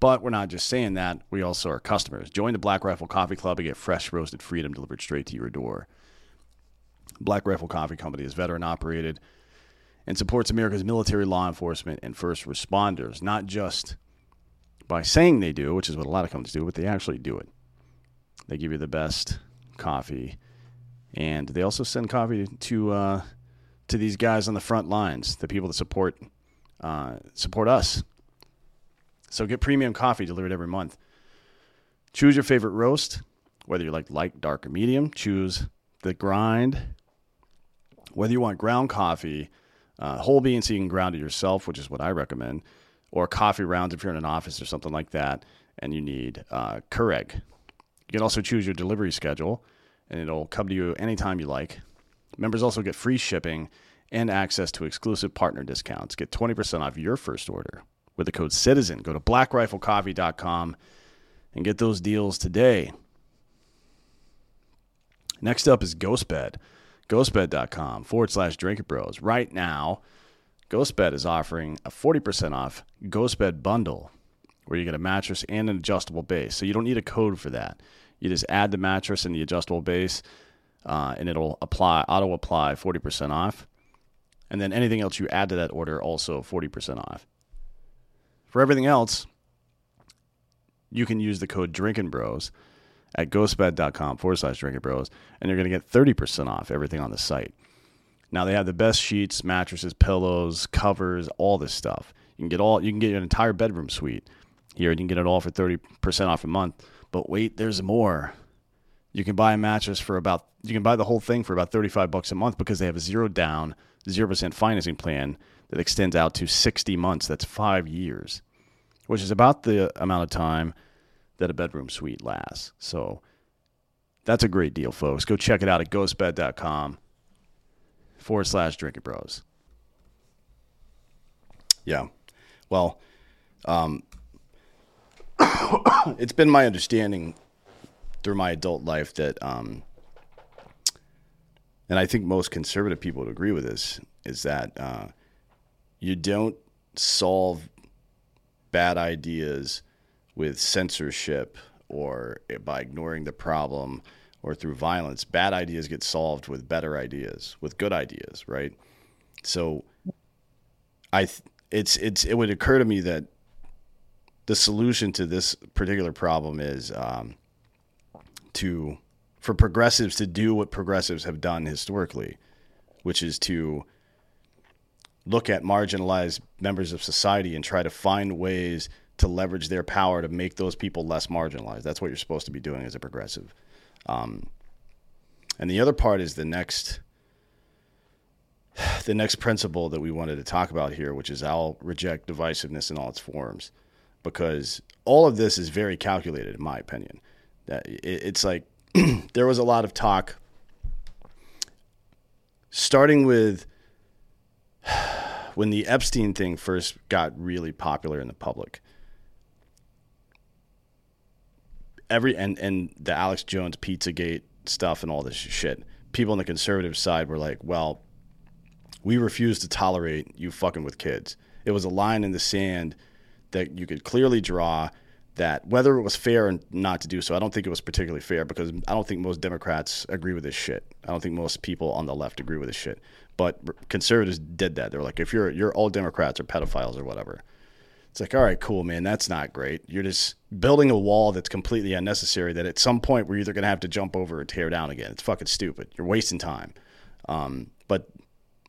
But we're not just saying that, we also are customers. Join the Black Rifle Coffee Club and get fresh roasted freedom delivered straight to your door. Black Rifle Coffee Company is veteran operated and supports America's military law enforcement and first responders, not just by saying they do, which is what a lot of companies do, but they actually do it. They give you the best coffee, and they also send coffee to uh, to these guys on the front lines, the people that support uh, support us. So get premium coffee delivered every month. Choose your favorite roast, whether you like light, dark, or medium. Choose the grind. Whether you want ground coffee uh, whole beans so you can ground it yourself, which is what I recommend, or coffee rounds if you're in an office or something like that, and you need uh, Keurig. You can also choose your delivery schedule, and it'll come to you anytime you like. Members also get free shipping and access to exclusive partner discounts. Get 20% off your first order with the code CITIZEN. Go to blackriflecoffee.com and get those deals today. Next up is GhostBed ghostbed.com forward slash drinking bros. Right now, Ghostbed is offering a 40% off Ghostbed bundle where you get a mattress and an adjustable base. So you don't need a code for that. You just add the mattress and the adjustable base, uh, and it'll apply auto apply 40% off. And then anything else you add to that order also 40% off. For everything else, you can use the code Drinking Bros at ghostbed.com forward slash drinking bros, and you're going to get 30% off everything on the site. Now they have the best sheets, mattresses, pillows, covers, all this stuff. You can get all you can get an entire bedroom suite here, and you can get it all for 30% off a month. But wait, there's more. You can buy a mattress for about you can buy the whole thing for about 35 bucks a month because they have a zero down, 0% financing plan that extends out to 60 months. That's 5 years, which is about the amount of time that a bedroom suite lasts. So that's a great deal, folks. Go check it out at ghostbed.com forward slash drinking bros. Yeah. Well, um, it's been my understanding through my adult life that, um, and I think most conservative people would agree with this, is that uh, you don't solve bad ideas with censorship or by ignoring the problem or through violence. Bad ideas get solved with better ideas, with good ideas, right? So I it's it's it would occur to me that the solution to this particular problem is um, to for progressives to do what progressives have done historically, which is to look at marginalized members of society and try to find ways to leverage their power to make those people less marginalized. That's what you're supposed to be doing as a progressive. Um, and the other part is the next the next principle that we wanted to talk about here, which is I'll reject divisiveness in all its forms, because all of this is very calculated, in my opinion. It's like there was a lot of talk, starting with when the Epstein thing first got really popular in the public. every and and the Alex Jones Pizzagate stuff and all this shit. People on the conservative side were like, "Well, we refuse to tolerate you fucking with kids." It was a line in the sand that you could clearly draw that whether it was fair or not to do so, I don't think it was particularly fair because I don't think most Democrats agree with this shit. I don't think most people on the left agree with this shit. But conservatives did that. They're like, if you're you're all Democrats or pedophiles or whatever. It's like, all right, cool, man. That's not great. You're just building a wall that's completely unnecessary. That at some point we're either going to have to jump over or tear down again. It's fucking stupid. You're wasting time. Um, but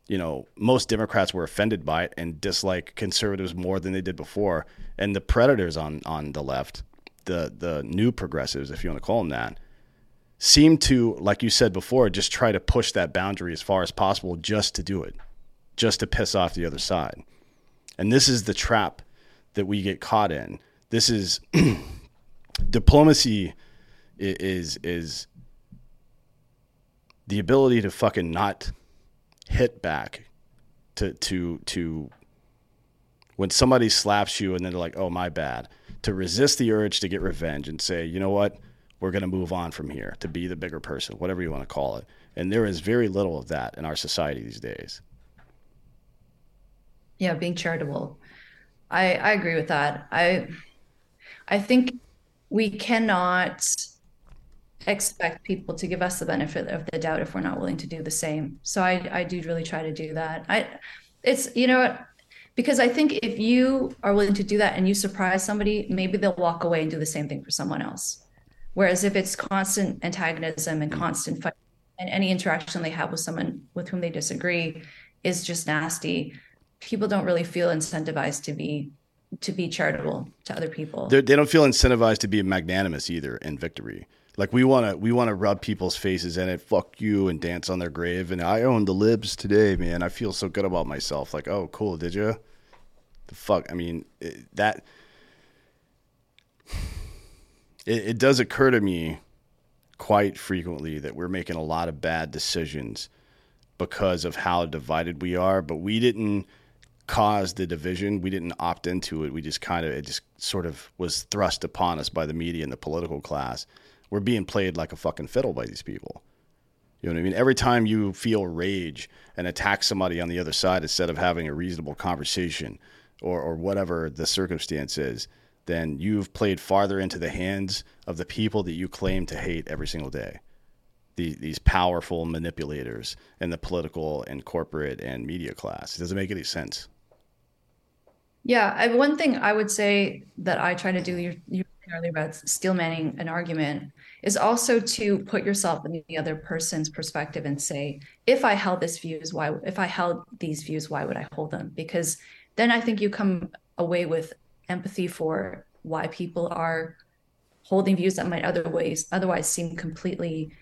you know, most Democrats were offended by it and dislike conservatives more than they did before. And the predators on on the left, the the new progressives, if you want to call them that, seem to, like you said before, just try to push that boundary as far as possible just to do it, just to piss off the other side. And this is the trap that we get caught in. This is diplomacy is is the ability to fucking not hit back to to to when somebody slaps you and then they're like, "Oh, my bad." To resist the urge to get revenge and say, "You know what? We're going to move on from here to be the bigger person, whatever you want to call it." And there is very little of that in our society these days. Yeah, being charitable. I I agree with that. I I think we cannot expect people to give us the benefit of the doubt if we're not willing to do the same. So I I do really try to do that. I it's you know because I think if you are willing to do that and you surprise somebody, maybe they'll walk away and do the same thing for someone else. Whereas if it's constant antagonism and constant fight and any interaction they have with someone with whom they disagree is just nasty, people don't really feel incentivized to be to be charitable to other people. They're, they do not feel incentivized to be magnanimous either in victory. Like we want to we want to rub people's faces in it, fuck you, and dance on their grave. And I own the libs today, man. I feel so good about myself. Like, oh, cool, did you? The fuck. I mean, it, that. It, it does occur to me quite frequently that we're making a lot of bad decisions because of how divided we are, but we didn't cause the division. We didn't opt into it. We just kind of it just sort of was thrust upon us by the media and the political class we're being played like a fucking fiddle by these people. You know what I mean? Every time you feel rage and attack somebody on the other side instead of having a reasonable conversation or, or whatever the circumstance is, then you've played farther into the hands of the people that you claim to hate every single day. The, these powerful manipulators in the political and corporate and media class. It doesn't make any sense. Yeah, I, one thing I would say that I try to do, you earlier about steel manning an argument is also to put yourself in the other person's perspective and say if i held this views why if i held these views why would i hold them? Because then i think you come away with empathy for why people are holding views that might otherwise otherwise seem completely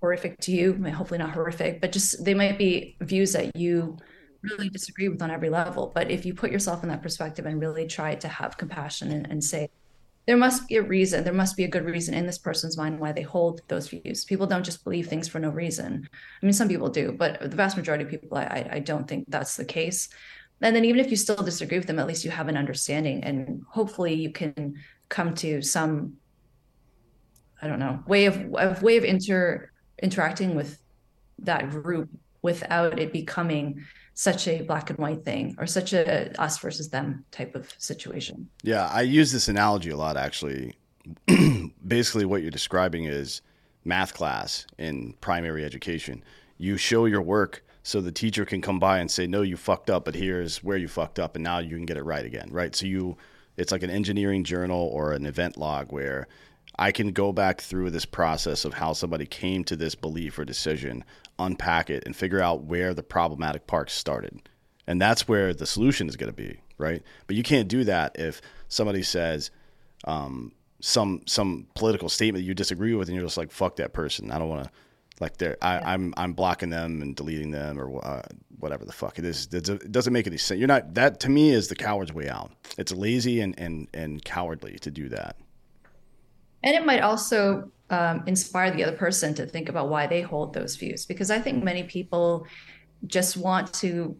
horrific to you hopefully not horrific but just they might be views that you really disagree with on every level. But if you put yourself in that perspective and really try to have compassion and, and say there must be a reason. There must be a good reason in this person's mind why they hold those views. People don't just believe things for no reason. I mean some people do but the vast majority of people i, I don't think that's the case. And then even if you still disagree with them at least you have an understanding and hopefully you can come to some i don't know way of, of way of inter interacting with that group without it becoming such a black and white thing or such a us versus them type of situation. Yeah, I use this analogy a lot actually. Basically, what you're describing is math class in primary education. You show your work so the teacher can come by and say, "No, you fucked up, but here's where you fucked up, and now you can get it right again." Right? So you, it's like an engineering journal or an event log where I can go back through this process of how somebody came to this belief or decision, unpack it, and figure out where the problematic parts started. And that's where the solution is going to be, right? But you can't do that if somebody says um, some some political statement you disagree with, and you're just like, "Fuck that person." I don't want to like they're I, am I'm, I'm blocking them and deleting them or uh, whatever the fuck it is. It doesn't make any sense. You're not that to me is the coward's way out. It's lazy and and and cowardly to do that. And it might also um, inspire the other person to think about why they hold those views, because I think many people just want to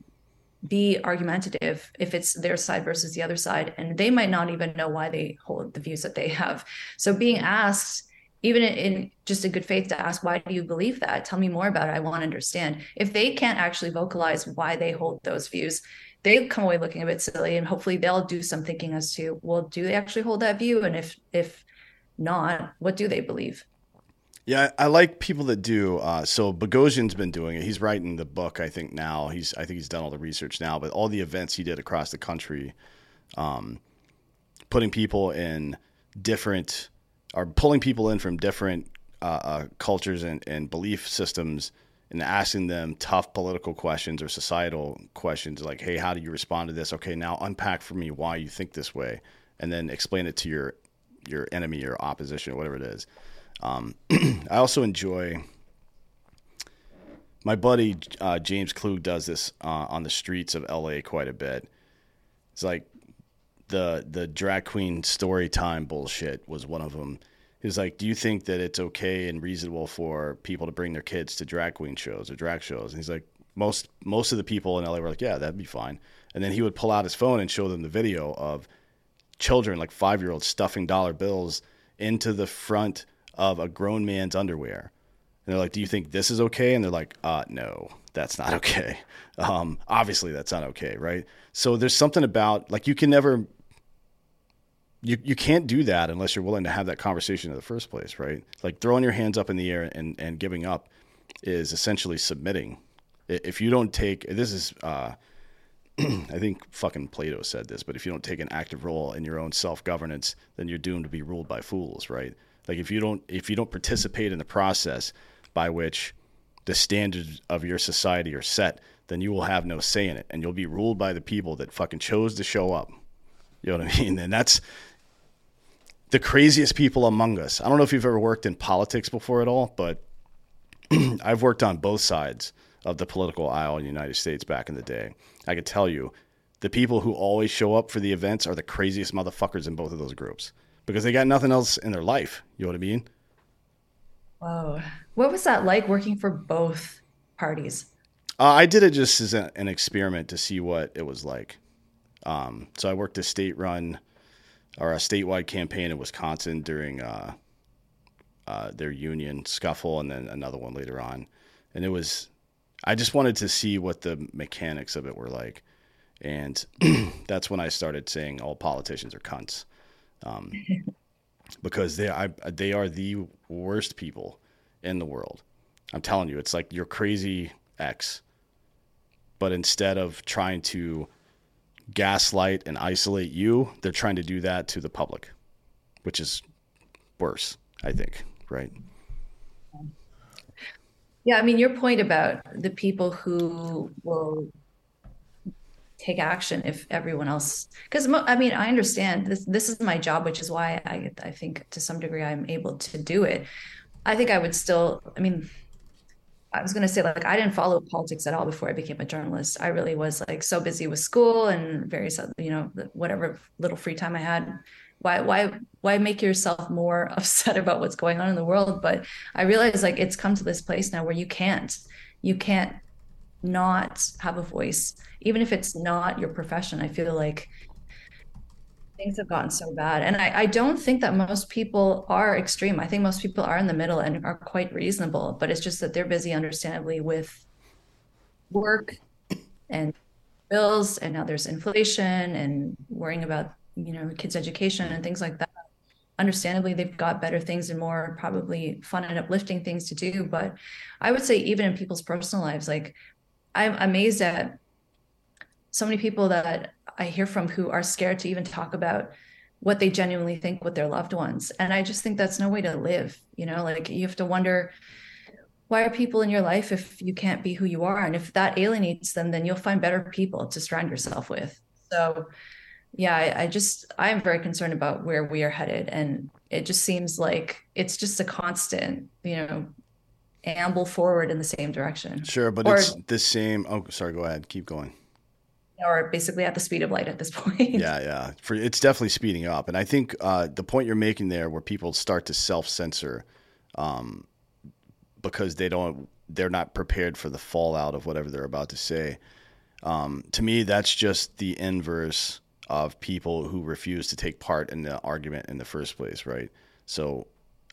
be argumentative if it's their side versus the other side, and they might not even know why they hold the views that they have. So being asked, even in just a good faith to ask why do you believe that? Tell me more about it. I want to understand. If they can't actually vocalize why they hold those views they come away looking a bit silly and hopefully they'll do some thinking as to well do they actually hold that view? And if if not what do they believe yeah, I like people that do. Uh, so Boghossian's been doing it. He's writing the book, I think now. He's I think he's done all the research now, but all the events he did across the country, um, putting people in different, or pulling people in from different uh, uh, cultures and, and belief systems, and asking them tough political questions or societal questions like, "Hey, how do you respond to this? Okay, now unpack for me why you think this way, and then explain it to your your enemy or opposition whatever it is." Um, I also enjoy. My buddy uh, James Klug does this uh, on the streets of LA quite a bit. It's like the the drag queen story time bullshit was one of them. He's like, "Do you think that it's okay and reasonable for people to bring their kids to drag queen shows or drag shows?" And he's like, "Most most of the people in LA were like, yeah, that'd be fine." And then he would pull out his phone and show them the video of children, like five year olds, stuffing dollar bills into the front of a grown man's underwear. And they're like, "Do you think this is okay?" And they're like, "Uh, no, that's not okay. Um, obviously, that's not okay, right?" So there's something about like you can never, you you can't do that unless you're willing to have that conversation in the first place, right? Like throwing your hands up in the air and and giving up is essentially submitting. If you don't take this is. Uh, I think fucking Plato said this, but if you don't take an active role in your own self governance, then you're doomed to be ruled by fools, right? Like if you don't if you don't participate in the process by which the standards of your society are set, then you will have no say in it, and you'll be ruled by the people that fucking chose to show up. You know what I mean? And that's the craziest people among us. I don't know if you've ever worked in politics before at all, but I've worked on both sides of the political aisle in the United States back in the day. I could tell you, the people who always show up for the events are the craziest motherfuckers in both of those groups because they got nothing else in their life. You know what I mean? Whoa. What was that like working for both parties? Uh, I did it just as a, an experiment to see what it was like. Um, so I worked a state run or a statewide campaign in Wisconsin during uh, uh, their union scuffle and then another one later on. And it was, I just wanted to see what the mechanics of it were like. And that's when I started saying all politicians are cunts um, because they I, they are the worst people in the world. I'm telling you, it's like your crazy ex, but instead of trying to gaslight and isolate you, they're trying to do that to the public, which is worse, I think, right? Yeah, I mean, your point about the people who will take action if everyone else because i mean i understand this this is my job which is why i i think to some degree i'm able to do it. I think i would still i mean i was going to say like i didn't follow politics at all before i became a journalist. I really was like so busy with school and various you know whatever little free time i had why why why make yourself more upset about what's going on in the world but i realize like it's come to this place now where you can't you can't not have a voice, even if it's not your profession. I feel like things have gotten so bad. And I, I don't think that most people are extreme. I think most people are in the middle and are quite reasonable, but it's just that they're busy, understandably, with work and bills. And now there's inflation and worrying about, you know, kids' education and things like that. Understandably, they've got better things and more probably fun and uplifting things to do. But I would say, even in people's personal lives, like I'm amazed at so many people that I hear from who are scared to even talk about what they genuinely think with their loved ones. And I just think that's no way to live. You know, like you have to wonder why are people in your life if you can't be who you are? And if that alienates them, then you'll find better people to surround yourself with. So, yeah, I, I just, I am very concerned about where we are headed. And it just seems like it's just a constant, you know, amble forward in the same direction. Sure, but or, it's the same. Oh, sorry. Go ahead. Keep going. Or basically at the speed of light at this point. Yeah, yeah. For it's definitely speeding up, and I think uh, the point you're making there, where people start to self censor, um, because they don't, they're not prepared for the fallout of whatever they're about to say. Um, to me, that's just the inverse of people who refuse to take part in the argument in the first place, right? So,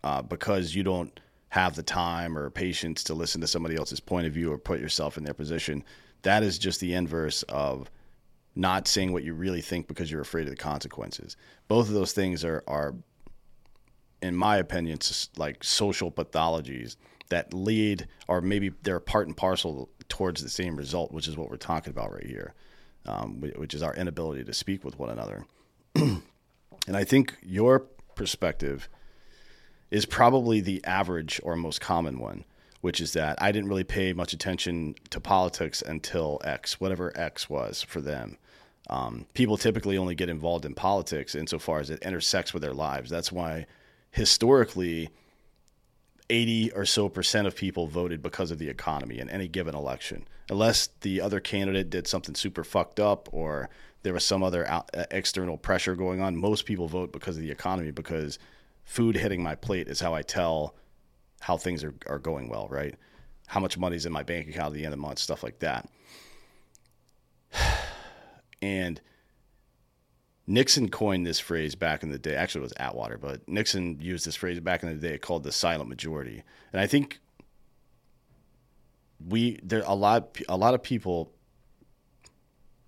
uh, because you don't have the time or patience to listen to somebody else's point of view or put yourself in their position. That is just the inverse of not saying what you really think because you're afraid of the consequences. Both of those things are are in my opinion like social pathologies that lead or maybe they're part and parcel towards the same result, which is what we're talking about right here. Um, which is our inability to speak with one another. and I think your perspective is probably the average or most common one which is that I didn't really pay much attention to politics until X, whatever X was for them. Um, people typically only get involved in politics insofar as it intersects with their lives. That's why historically, 80 or so percent of people voted because of the economy in any given election, unless the other candidate did something super fucked up or there was some other out, uh, external pressure going on. Most people vote because of the economy because food hitting my plate is how I tell how things are, are going well, right? How much money's in my bank account at the end of the month, stuff like that. And Nixon coined this phrase back in the day. Actually, it was Atwater, but Nixon used this phrase back in the day called the silent majority. And I think we there a lot a lot of people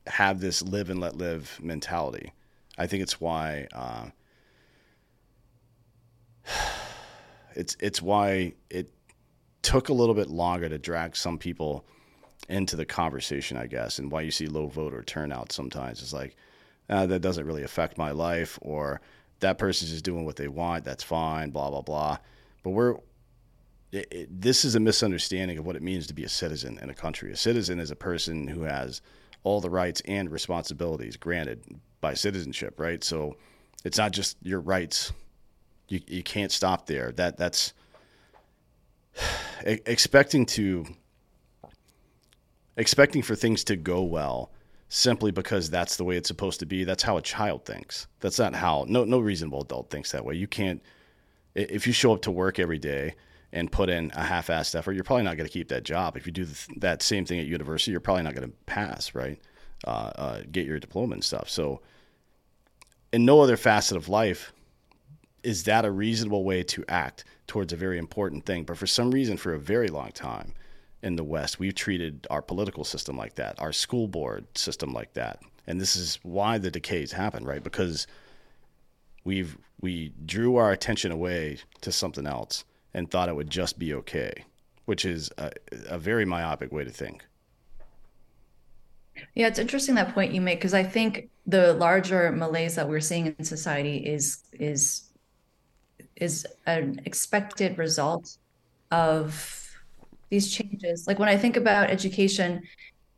have this live and let live mentality. I think it's why uh, it's it's why it took a little bit longer to drag some people into the conversation, I guess, and why you see low voter turnout sometimes. It's like uh, that doesn't really affect my life, or that person's just doing what they want. That's fine. Blah blah blah. But we're it, it, this is a misunderstanding of what it means to be a citizen in a country. A citizen is a person who has all the rights and responsibilities granted by citizenship, right? So it's not just your rights you you can't stop there. That that's expecting to expecting for things to go well simply because that's the way it's supposed to be. That's how a child thinks. That's not how no no reasonable adult thinks that way. You can't if you show up to work every day and put in a half-assed effort, you're probably not going to keep that job. If you do that same thing at university, you're probably not going to pass, right? Uh, uh, get your diploma and stuff. So, in no other facet of life is that a reasonable way to act towards a very important thing? But for some reason, for a very long time in the West, we've treated our political system like that, our school board system like that. And this is why the decays happen, right? Because we've we drew our attention away to something else and thought it would just be okay, which is a, a very myopic way to think. Yeah, it's interesting that point you make because I think the larger malaise that we're seeing in society is is is an expected result of these changes. Like when I think about education,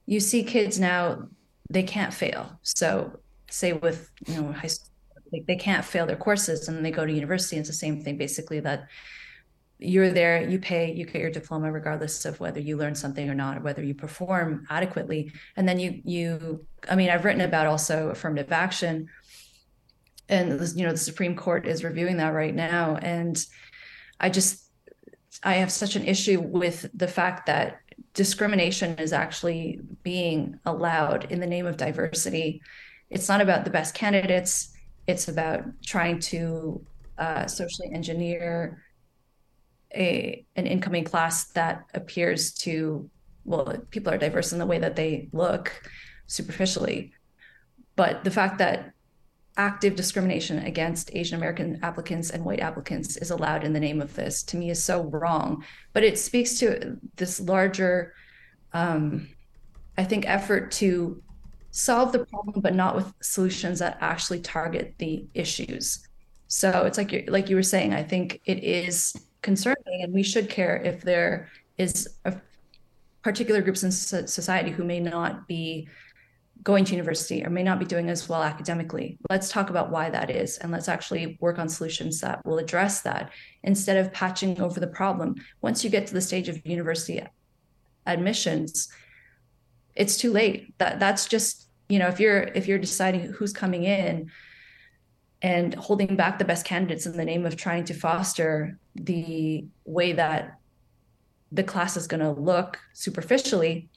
you see kids now they can't fail. So say with you know high school, they, they can't fail their courses and they go to university. It's the same thing basically that you're there, you pay, you get your diploma regardless of whether you learn something or not, or whether you perform adequately. And then you you I mean I've written about also affirmative action and you know the supreme court is reviewing that right now and i just i have such an issue with the fact that discrimination is actually being allowed in the name of diversity. It's not about the best candidates. It's about trying to uh, socially engineer a an incoming class that appears to well people are diverse in the way that they look superficially. But the fact that active discrimination against Asian American applicants and white applicants is allowed in the name of this to me is so wrong. But it speaks to this larger, um, I think, effort to solve the problem, but not with solutions that actually target the issues. So it's like you like you were saying. I think it is concerning, and we should care if there is a particular groups in society who may not be going to university or may not be doing as well academically. Let's talk about why that is and let's actually work on solutions that will address that instead of patching over the problem. Once you get to the stage of university admissions, it's too late. That that's just, you know, if you're if you're deciding who's coming in and holding back the best candidates in the name of trying to foster the way that the class is going to look superficially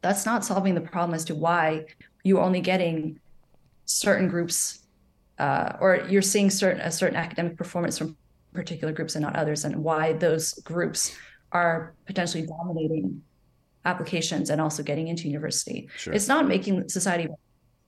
that's not solving the problem as to why you're only getting certain groups uh, or you're seeing certain a certain academic performance from particular groups and not others and why those groups are potentially dominating applications and also getting into university sure. it's not making society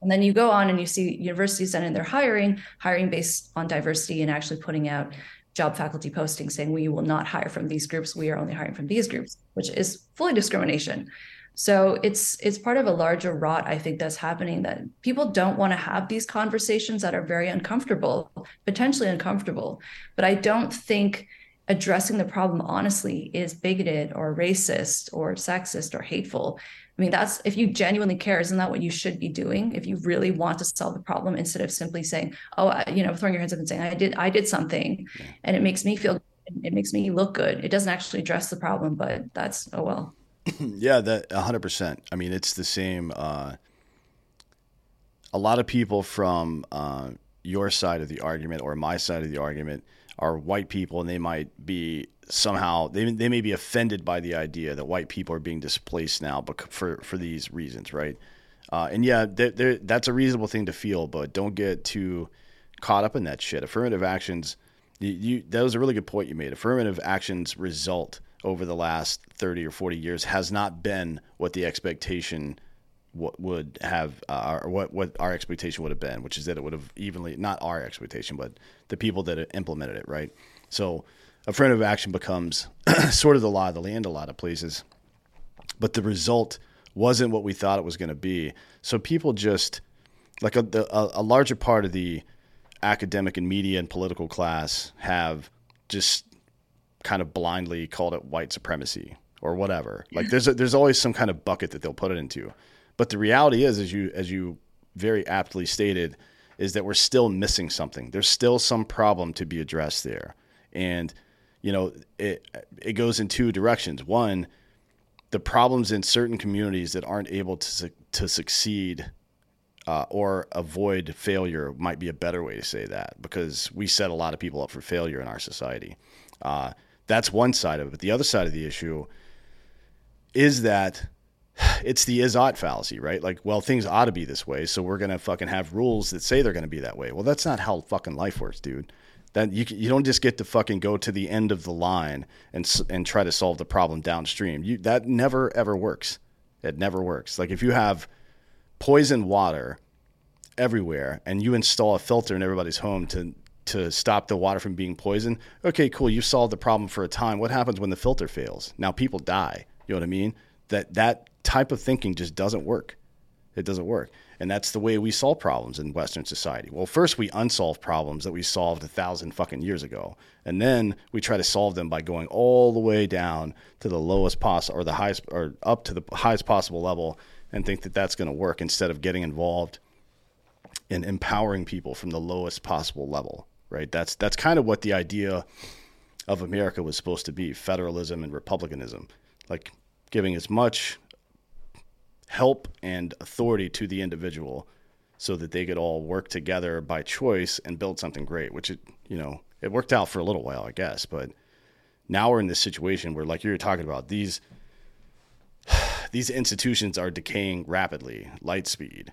And then you go on and you see universities and they're hiring, hiring based on diversity and actually putting out job faculty postings saying we will not hire from these groups. We are only hiring from these groups, which is fully discrimination. So it's it's part of a larger rot, I think, that's happening that people don't want to have these conversations that are very uncomfortable, potentially uncomfortable. But I don't think addressing the problem honestly is bigoted or racist or sexist or hateful. I mean, that's if you genuinely care, isn't that what you should be doing? If you really want to solve the problem, instead of simply saying, "Oh, you know, throwing your hands up and saying, I did, I did something, and it makes me feel, good, it makes me look good." It doesn't actually address the problem, but that's oh well. yeah, that hundred percent. I mean, it's the same. Uh, a lot of people from uh, your side of the argument or my side of the argument are white people, and they might be somehow they, they may be offended by the idea that white people are being displaced now, but for for these reasons, right? Uh, and yeah, they're, they're, that's a reasonable thing to feel, but don't get too caught up in that shit. Affirmative actions. You, you, that was a really good point you made. Affirmative actions result over the last 30 or 40 years has not been what the expectation what would have uh, or what what our expectation would have been, which is that it would have evenly not our expectation, but the people that implemented it, right? So affirmative action becomes sort of the law of the land a lot of places, but the result wasn't what we thought it was going to be. So people just like a, a, a larger part of the academic and media and political class have just kind of blindly called it white supremacy or whatever. Like there's a, there's always some kind of bucket that they'll put it into. But the reality is, as you as you very aptly stated, is that we're still missing something. There's still some problem to be addressed there, and you know it it goes in two directions. One, the problems in certain communities that aren't able to to succeed uh, or avoid failure might be a better way to say that because we set a lot of people up for failure in our society. Uh, that's one side of it. The other side of the issue is that it's the is ought fallacy, right? Like, well, things ought to be this way, so we're gonna fucking have rules that say they're gonna be that way. Well, that's not how fucking life works, dude. That you you don't just get to fucking go to the end of the line and and try to solve the problem downstream. You that never ever works. It never works. Like if you have poison water everywhere and you install a filter in everybody's home to to stop the water from being poisoned. Okay, cool. You solved the problem for a time. What happens when the filter fails? Now people die. You know what I mean? That that type of thinking just doesn't work. It doesn't work. And that's the way we solve problems in Western society. Well, first we unsolve problems that we solved a thousand fucking years ago. And then we try to solve them by going all the way down to the lowest possible or the highest or up to the highest possible level and think that that's going to work instead of getting involved in empowering people from the lowest possible level right? That's that's kind of what the idea of America was supposed to be: federalism and republicanism, like giving as much help and authority to the individual so that they could all work together by choice and build something great which it you know it worked out for a little while i guess. But now we're in this situation where like you're talking about these these institutions are decaying rapidly light speed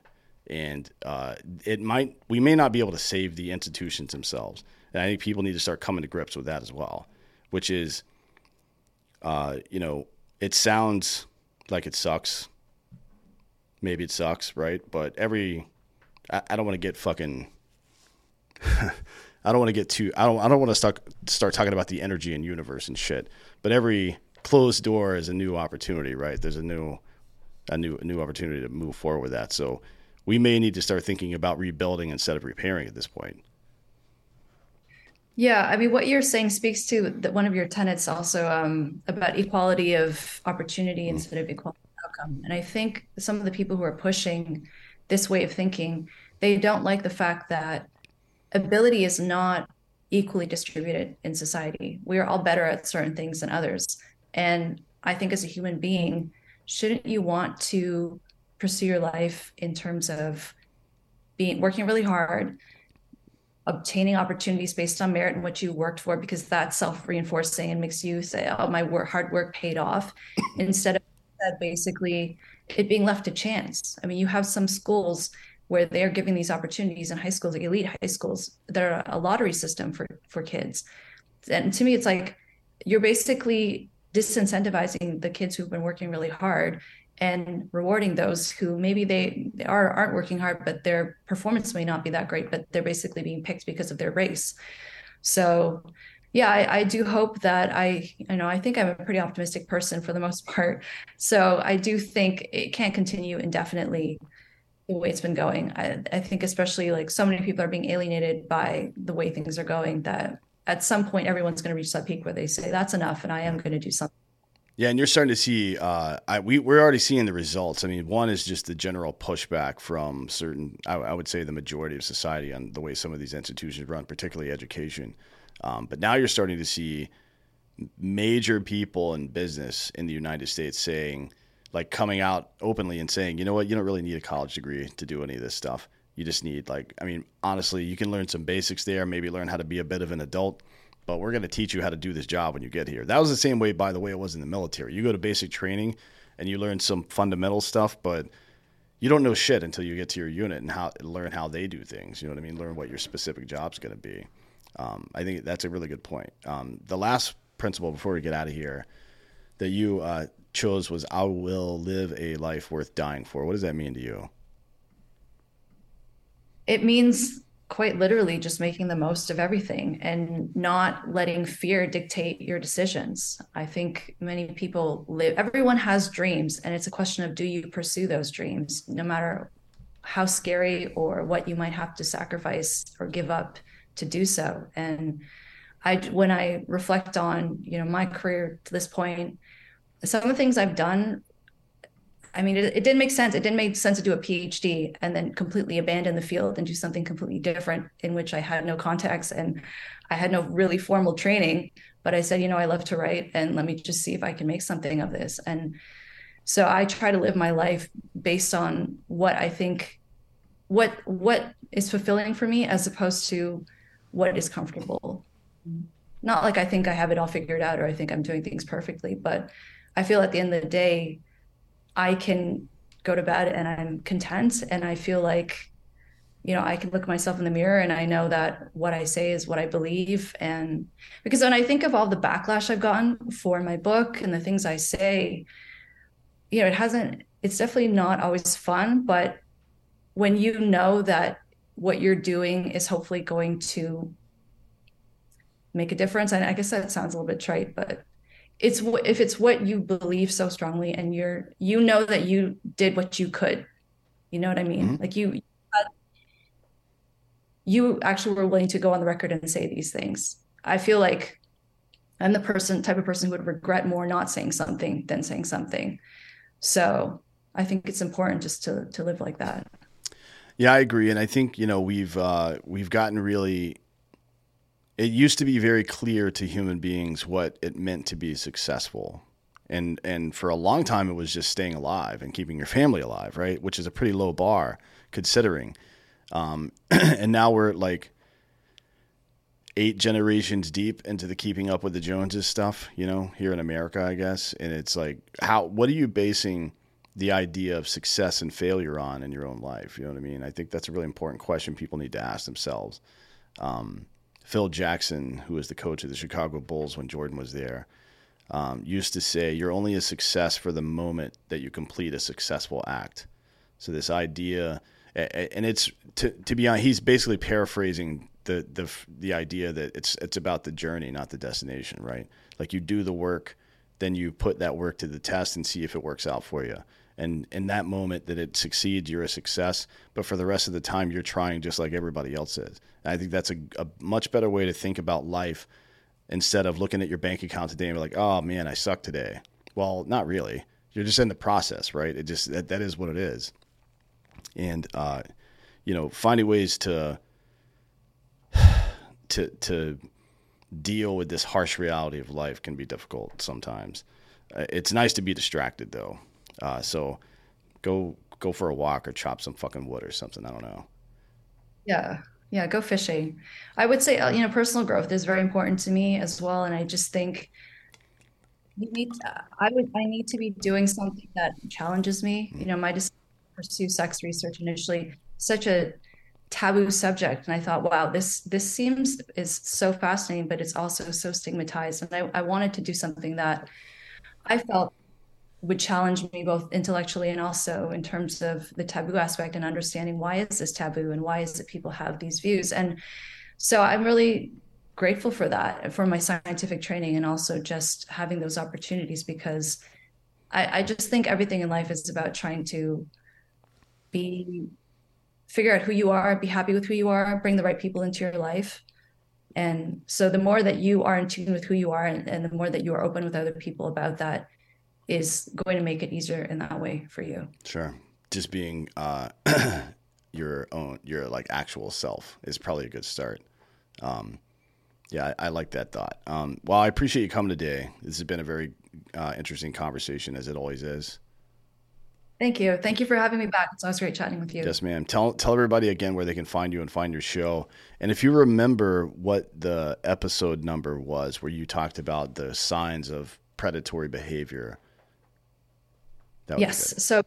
and uh, it might we may not be able to save the institutions themselves. And I think people need to start coming to grips with that as well, which is, uh, you know, it sounds like it sucks. Maybe it sucks, right? But every, I, I don't want to get fucking. I don't want to get too. I don't. I don't want to start start talking about the energy and universe and shit. But every closed door is a new opportunity, right? There's a new, a new, a new opportunity to move forward with that. So we may need to start thinking about rebuilding instead of repairing at this point. Yeah, I mean, what you're saying speaks to that one of your tenets also um, about equality of opportunity mm. instead of equality of outcome. And I think some of the people who are pushing this way of thinking, they don't like the fact that ability is not equally distributed in society. We are all better at certain things than others. And I think as a human being, shouldn't you want to pursue your life in terms of being working really hard obtaining opportunities based on merit and what you worked for because that's self-reinforcing and makes you say oh my work, hard work paid off instead of that basically it being left to chance. I mean you have some schools where they're giving these opportunities in high schools like elite high schools that are a lottery system for for kids. And to me it's like you're basically disincentivizing the kids who've been working really hard and rewarding those who maybe they, they are aren't working hard but their performance may not be that great but they're basically being picked because of their race. So yeah I, I do hope that i you know i think i'm a pretty optimistic person for the most part. So i do think it can't continue indefinitely the way it's been going. I, I think especially like so many people are being alienated by the way things are going that at some point everyone's going to reach that peak where they say that's enough and i am going to do something Yeah, and you're starting to see. Uh, I, we we're already seeing the results. I mean, one is just the general pushback from certain. I, I would say the majority of society on the way some of these institutions run, particularly education. Um, but now you're starting to see major people in business in the United States saying, like, coming out openly and saying, you know what, you don't really need a college degree to do any of this stuff. You just need, like, I mean, honestly, you can learn some basics there, maybe learn how to be a bit of an adult but we're going to teach you how to do this job when you get here. That was the same way, by the way, it was in the military. You go to basic training and you learn some fundamental stuff, but you don't know shit until you get to your unit and how learn how they do things. You know what I mean? Learn what your specific job's going to be. Um, I think that's a really good point. Um, the last principle before we get out of here that you uh, chose was "I will live a life worth dying for." What does that mean to you? it means quite literally just making the most of everything and not letting fear dictate your decisions. I think many people live, everyone has dreams, and it's a question of do you pursue those dreams, no matter how scary or what you might have to sacrifice or give up to do so. And I, when I reflect on, you know, my career to this point, some of the things I've done I mean, it, it, didn't make sense. It didn't make sense to do a PhD and then completely abandon the field and do something completely different in which I had no contacts and I had no really formal training. But I said, you know, I love to write and let me just see if I can make something of this. And so I try to live my life based on what I think, what what is fulfilling for me, as opposed to what is comfortable. Not like I think I have it all figured out or I think I'm doing things perfectly, but I feel at the end of the day, I can go to bed and I'm content and I feel like you know I can look myself in the mirror and I know that what I say is what I believe. And because when I think of all the backlash I've gotten for my book and the things I say you know it hasn't it's definitely not always fun but when you know that what you're doing is hopefully going to make a difference and I guess that sounds a little bit trite but it's what if it's what you believe so strongly and you're you know that you did what you could. You know what i mean? Mm-hmm. like you you actually were willing to go on the record and say these things. I feel like i'm the person type of person who would regret more not saying something than saying something. So i think it's important just to to live like that. Yeah i agree. And i think you know we've uh we've gotten really it used to be very clear to human beings what it meant to be successful. And and for a long time it was just staying alive and keeping your family alive, right? Which is a pretty low bar considering. Um, and now we're like eight generations deep into the keeping up with the Joneses stuff, you know, here in America, I guess. And it's like, how, what are you basing the idea of success and failure on in your own life? You know what I mean? I think that's a really important question people need to ask themselves. Um, Phil Jackson, who was the coach of the Chicago Bulls when Jordan was there, um, used to say, "You're only a success for the moment that you complete a successful act." So this idea, and it's to to be honest, he's basically paraphrasing the the the idea that it's it's about the journey, not the destination, right? Like you do the work, then you put that work to the test and see if it works out for you and in that moment that it succeeds, you're a success. But for the rest of the time, you're trying just like everybody else is. And I think that's a, a, much better way to think about life instead of looking at your bank account today and be like, oh man, I suck today. Well, not really. You're just in the process, right? It just that, that is what it is. And uh, you know, finding ways to to to deal with this harsh reality of life can be difficult sometimes. Uh, it's nice to be distracted though. Uh, so go go for a walk or chop some fucking wood or something. I don't know. Yeah. Yeah, go fishing. I would say, uh, you know, personal growth is very important to me as well. And I just think you need to, I would, I need to be doing something that challenges me. You know, my decision to pursue sex research initially, such a taboo subject. And I thought, wow, this, this seems is so fascinating, but it's also so stigmatized. And I, I wanted to do something that I felt would challenge me both intellectually and also in terms of the taboo aspect and understanding why is this taboo and why is it people have these views. And so i'm really grateful for that for my scientific training and also just having those opportunities because I, I just think everything in life is about trying to be figure out who you are be happy with who you are bring the right people into your life. And so the more that you are in tune with who you are and, and the more that you are open with other people about that is going to make it easier in that way for you. Sure. Just being uh, your own, your like actual self is probably a good start. Um, yeah, I, I, like that thought. Um, well, I appreciate you coming today. This has been a very uh, interesting conversation, as it always is. Thank you. Thank you for having me back. It's always great chatting with you. Yes, ma'am. Tell tell everybody again where they can find you and find your show. And if you remember what the episode number was, where you talked about the signs of predatory behavior, yes. So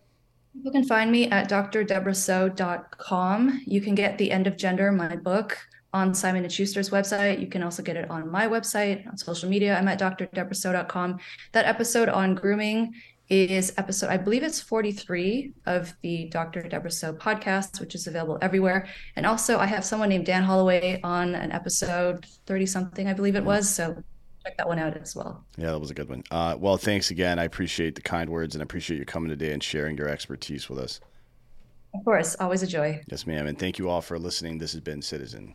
you can find me at drdebrasoh.com. You can get The End of Gender, my book, on Simon & Schuster's website. You can also get it on my website, on social media. I'm at drdebrasoh.com. That episode on grooming is episode, I believe it's 43 of the Dr. Debra Soh podcast, which is available everywhere. And also, I have someone named Dan Holloway on an episode 30 something, I believe it was. So check that one out as well. Yeah, that was a good one. Uh, well, thanks again. I appreciate the kind words and I appreciate you coming today and sharing your expertise with us. Of course, always a joy. Yes, ma'am. And thank you all for listening. This has been Citizen.